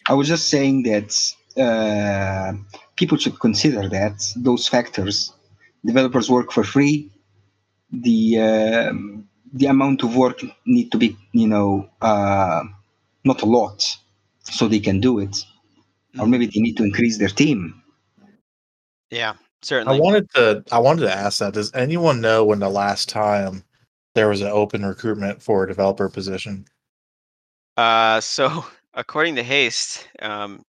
S4: I was just saying that uh, people should consider that those factors. Developers work for free. The um the amount of work need to be, you know, uh, not a lot, so they can do it, or maybe they need to increase their team.
S2: Yeah,
S1: I wanted to I wanted to ask that. Does anyone know when the last time there was an open recruitment for a developer position?
S2: Uh, so according to Haste, um,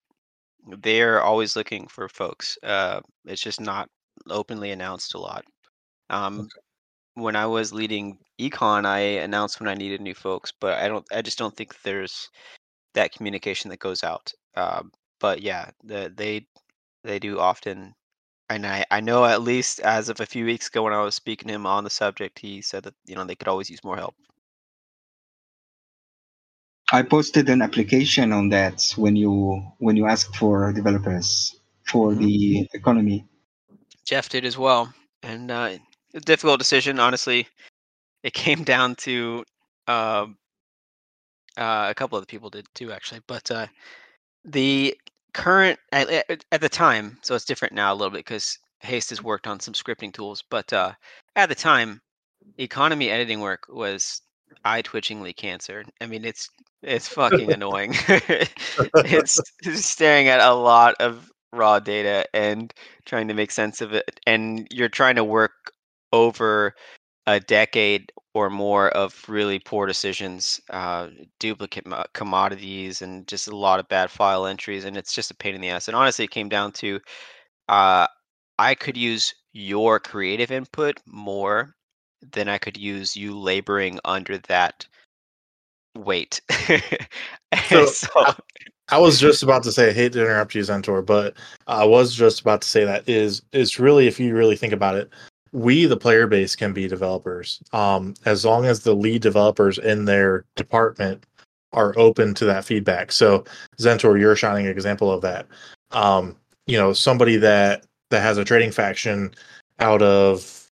S2: they're always looking for folks. Uh, it's just not openly announced a lot. Um, when I was leading econ, I announced when I needed new folks, but I don't. I just don't think there's that communication that goes out. Um, but yeah, the, they they do often. And I, I know at least as of a few weeks ago when I was speaking to him on the subject, he said that you know they could always use more help.
S4: I posted an application on that when you when you asked for developers for
S2: Mhm.
S4: the economy.
S2: Jeff did as well, and uh, a difficult decision. Honestly, it came down to um, uh, a couple other people did too, actually. But uh, the current at, at the time, so it's different now a little bit because Haste has worked on some scripting tools. But uh, at the time, economy editing work was eye twitchingly cancer. I mean, it's it's fucking annoying. it's just staring at a lot of raw data and trying to make sense of it, and you're trying to work over a decade or more of really poor decisions, uh, duplicate mo- commodities, and just a lot of bad file entries, and it's just a pain in the ass. And honestly, it came down to uh, I could use your creative input more than I could use you laboring under that weight.
S1: So,
S2: so
S1: I was just about to say, I hate to interrupt you, Zentor, but I was just about to say that is is really, if you really think about it, we the player base can be developers, um, as long as the lead developers in their department are open to that feedback. So, Zentor, you're a shining example of that. Um, you know, somebody that that has a trading faction out of,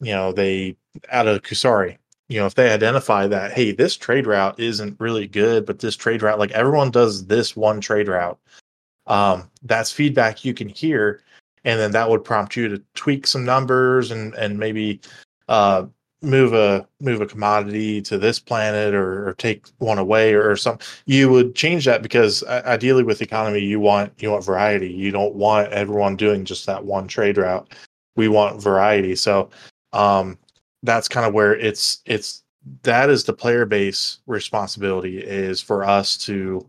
S1: you know, they out of Kusari, you know, if they identify that, hey, this trade route isn't really good, but this trade route, like everyone does this one trade route, um, that's feedback you can hear, and then that would prompt you to tweak some numbers and and maybe uh, move a move a commodity to this planet or, or take one away or, or some. You would change that because ideally with economy, you want you want variety. You don't want everyone doing just that one trade route. We want variety. So um, that's kind of where it's it's that is the player base responsibility is for us to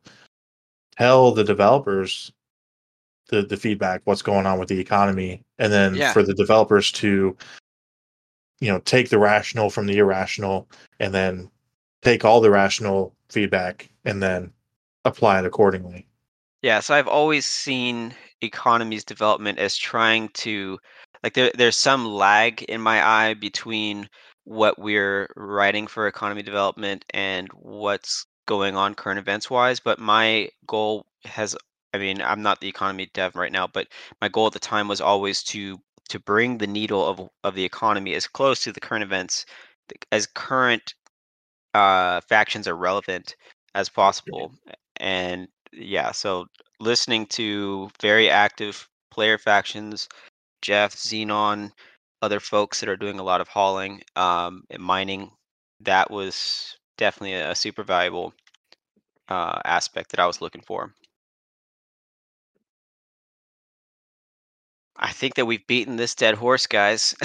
S1: tell the developers the the feedback what's going on with the economy and then
S2: Yeah.
S1: for the developers to you know take the rational from the irrational and then take all the rational feedback and then apply it accordingly
S2: Yeah, so I've always seen economies development as trying to like there there's some lag in my eye between what we're writing for economy development and what's going on current events wise, but my goal has I mean, I'm not the economy dev right now, but my goal at the time was always to to bring the needle of of the economy as close to the current events as current uh factions are relevant as possible. And yeah, so listening to very active player factions, Jeff, Xenon, other folks that are doing a lot of hauling um, and mining, that was definitely a, super valuable uh, aspect that I was looking for. I think that we've beaten this dead horse, guys.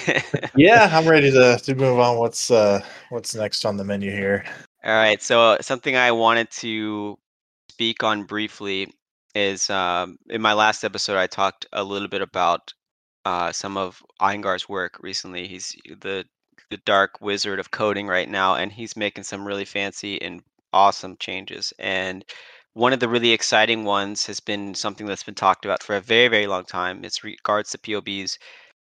S1: yeah i'm ready to, to move on what's uh what's next on the menu here
S2: All right. So something I wanted to speak on briefly is um, in my last episode, I talked a little bit about uh, some of Aingar's work recently. He's the the dark wizard of coding right now, and he's making some really fancy and awesome changes. And one of the really exciting ones has been something that's been talked about for a very, very long time. It's regards to POBs,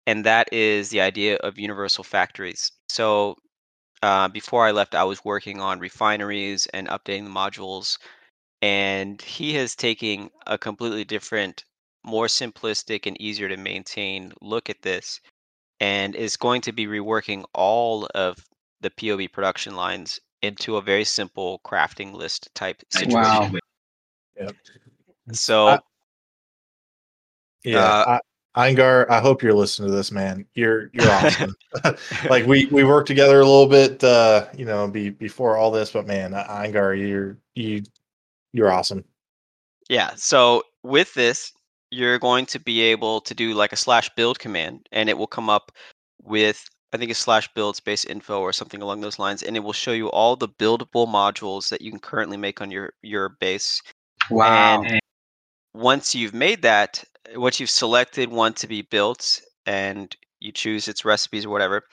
S2: and that is the idea of universal factories. So uh, before I left, I was working on refineries and updating the modules, and he is taking a completely different more simplistic and easier to maintain look at this and is going to be reworking all of the POB production lines into a very simple crafting list type situation.
S4: Wow.
S1: Yep.
S2: So
S1: I- Yeah,
S2: Uh,
S1: I, Aingar, I hope you're listening to this, man. You're you're awesome. like we we worked together a little bit, uh, you know, be, before all this, but man, Aingar, you're you you're awesome.
S2: Yeah. So with this, you're going to be able to do like a slash build command, and it will come up with I think a slash build space info or something along those lines, and it will show you all the buildable modules that you can currently make on your your base.
S4: Wow.
S2: And once you've made that, once you've selected one to be built, and you choose its recipes or whatever,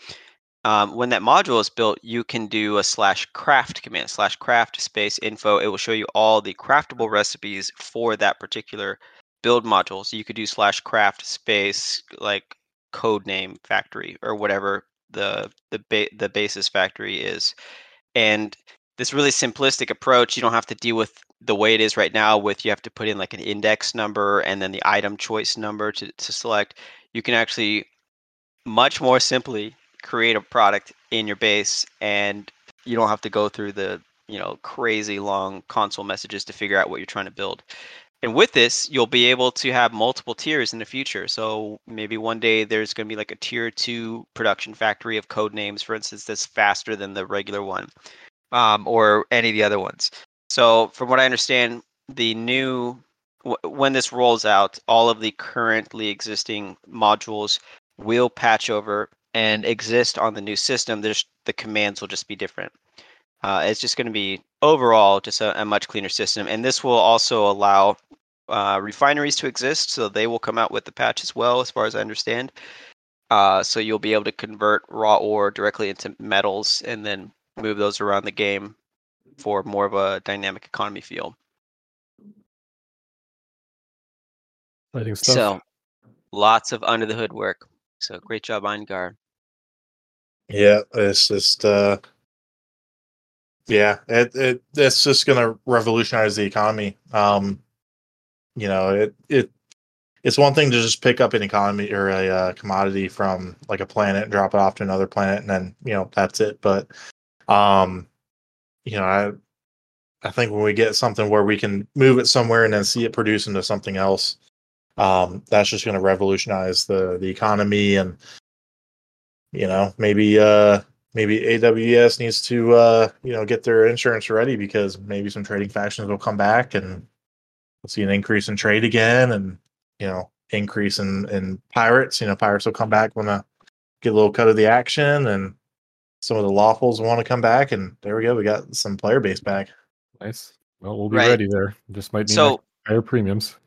S2: um, when that module is built, you can do a slash craft command, slash craft space info. It will show you all the craftable recipes for that particular build module. So you could do slash craft space like code name factory or whatever the the ba- the basis factory is. And this really simplistic approach, you don't have to deal with the way it is right now with you have to put in like an index number and then the item choice number to, to select. You can actually much more simply create a product in your base and you don't have to go through the you know crazy long console messages to figure out what you're trying to build and with this you'll be able to have multiple tiers in the future so maybe one day there's going to be like a tier two production factory of code names for instance that's faster than the regular one um, or any of the other ones so from what i understand the new w- when this rolls out all of the currently existing modules will patch over and exist on the new system. There's the commands will just be different. Uh, it's just going to be overall just a, a, much cleaner system, and this will also allow uh, refineries to exist. So they will come out with the patch as well, as far as I understand. Uh, so you'll be able to convert raw ore directly into metals, and then move those around the game for more of a dynamic economy feel.
S3: Exciting stuff.
S2: So lots of under the hood work. So great job, Aingar.
S1: Yeah, it's just uh yeah, it, it it's just gonna revolutionize the economy. Um you know, it it it's one thing to just pick up an economy or a uh, commodity from like a planet and drop it off to another planet and then, you know, that's it. But um you know, I I think when we get something where we can move it somewhere and then see it produce into something else, um, that's just going to revolutionize the the economy and you know maybe uh maybe AWES needs to uh you know get their insurance ready because maybe some trading factions will come back and we'll see an increase in trade again and you know increase in in pirates. You know pirates will come back when to get a little cut of the action and some of the lawfuls want to come back and there we go we got some player base back
S3: Nice. Well, we'll be
S2: Right.
S3: ready there. Just might mean
S2: So
S3: higher premiums.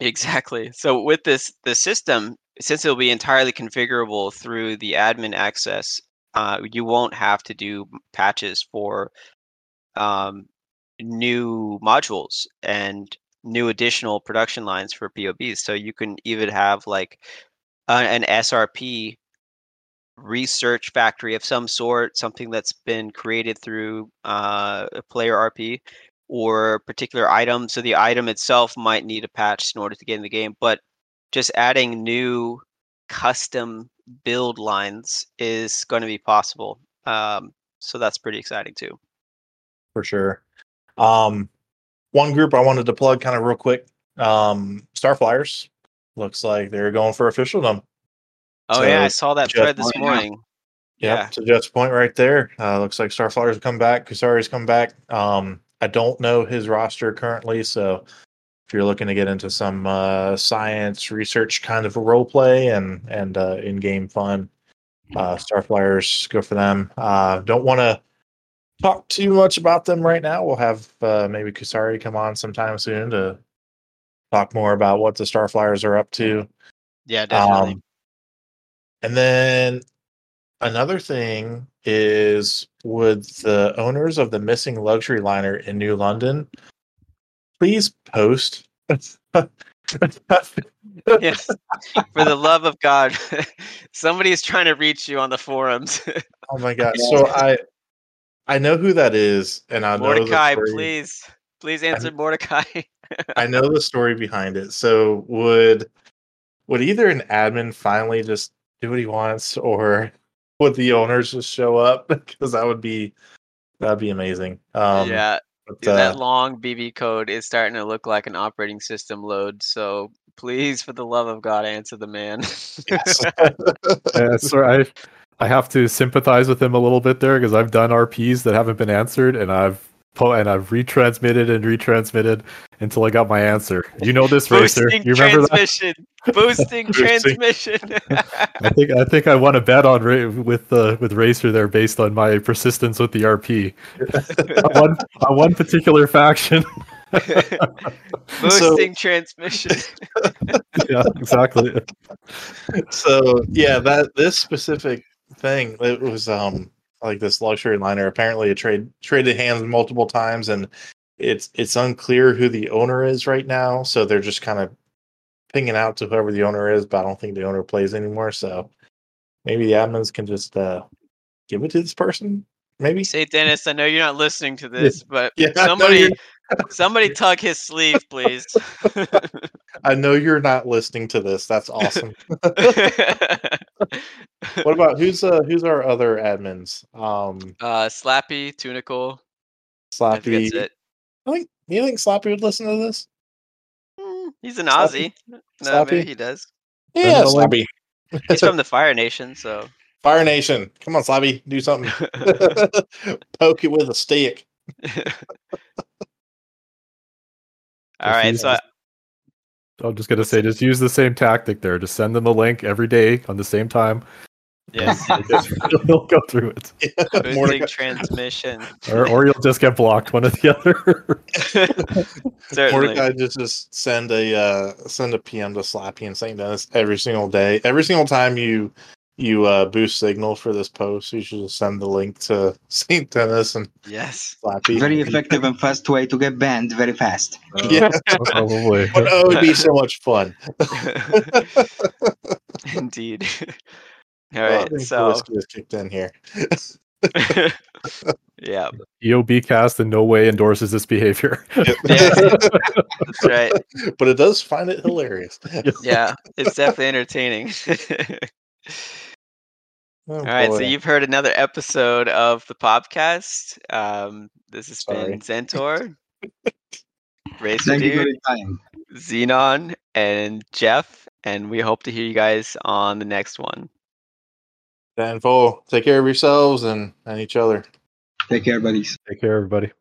S2: Exactly. So with this the system, since it'll be entirely configurable through the admin access, uh, you won't have to do patches for um, new modules and new additional production lines for POBs. So you can even have like a, an SRP research factory of some sort, something that's been created through uh, a player RP or particular item. So the item itself might need a patch in order to get in the game, but just adding new custom build lines is going to be possible. Um, so that's pretty exciting too.
S1: for sure. Um, one group I wanted to plug kind of real quick. Um, Starflyers looks like they're going for officialdom.
S2: Oh
S1: So,
S2: yeah, I saw that thread this morning.
S1: Yep,
S2: Yeah.
S1: to Jeff's point right there. Uh, looks like Starflyers have come back. Kusari's come back. Um, I don't know his roster currently, so if you're looking to get into some uh, science research kind of a role play and and uh, in game fun, uh, Starflyers go for them. Uh, don't want to talk too much about them right now. We'll have uh, maybe Kusari come on sometime soon to talk more about what the Starflyers are up to.
S2: Yeah, definitely.
S1: Um, and then another thing is would the owners of the missing luxury liner in New London please post
S2: yes. For the love of God, somebody is trying to reach you on the forums.
S1: oh my god so i i know who that is and i know
S2: Mordecai, please, please answer Mordecai.
S1: I know the story behind it. So would would either an admin finally just do what he wants, or would the owners just show up? Because that would be that'd be amazing. Um,
S2: yeah,
S1: but,
S2: dude, that
S1: uh,
S2: long BB code is starting to look like an operating system load. So please, for the love of God, answer the man.
S1: yes.
S3: Yeah, so I I have to sympathize with him a little bit there because I've done RPs that haven't been answered, and I've po- and I've retransmitted and retransmitted until I got my answer. You know this racer.
S2: Boosting
S3: You remember that?
S2: transmission. Boosting
S1: Boosting.
S2: transmission.
S3: I think I think I won a bet on with uh, with Racer there based on my persistence with the RP. on, one, on one particular faction.
S2: Boosting transmission.
S3: yeah, exactly.
S1: so yeah, that this specific thing it was um like this luxury liner. Apparently, it trade traded hands multiple times, and it's it's unclear who the owner is right now. So they're just kind of pinging out to whoever the owner is, but I don't think the owner plays anymore. So maybe the admins can just uh give it to this person. Maybe.
S2: Say, Dennis, I know you're not listening to this, but
S1: Yeah,
S2: somebody, somebody tug his sleeve, please.
S1: I know you're not listening to this. That's awesome. what about who's uh who's our other admins? Um,
S2: uh, Slappy, Tunical. I
S1: Slappy.
S2: think that's it.
S1: I think you think Slappy would listen to this?
S2: Mm, He's an
S1: Slappy?
S2: Aussie. No, maybe he does.
S1: Yeah,
S3: know, like-
S1: Slappy.
S2: He's from the Fire Nation, so
S1: Fire Nation. Come on, Slappy, do something. Poke it with a stick.
S2: All right.
S3: he's
S2: So I,
S3: I'm just gonna say, just use the same tactic there. Just send them a link every day on the same time.
S2: yes,
S3: They'll go through it,
S2: boosting
S1: Mordecai,
S2: transmission.
S3: or or you'll just get blocked, one or the other.
S2: Certainly.
S1: Mordecai just just send a uh, send a PM to Slappy and St. Dennis every single day. Every single time you you uh, boost signal for this post, you should just send the link to St. Dennis and
S2: Yes.
S1: Slappy.
S4: Very effective and fast way to get banned very fast.
S1: Yeah.
S3: Probably.
S1: But oh, it'd be so much fun.
S2: Indeed. All
S1: right, I
S2: right.
S1: think
S2: So
S1: whiskey has kicked in here.
S2: yeah,
S3: EOB cast in no way endorses this behavior.
S2: that's right.
S1: but it does find it hilarious.
S2: Yeah, it's definitely entertaining.
S1: Oh,
S2: All right, so you've heard another episode of the podcast. Um, this has been Zentor, Racer
S4: Thank
S2: Dude. Xenon, and Jeff, and we hope to hear you guys on the next one.
S1: Dan Full, take care of yourselves and, and each other.
S4: Take care, buddies.
S3: Take care, everybody.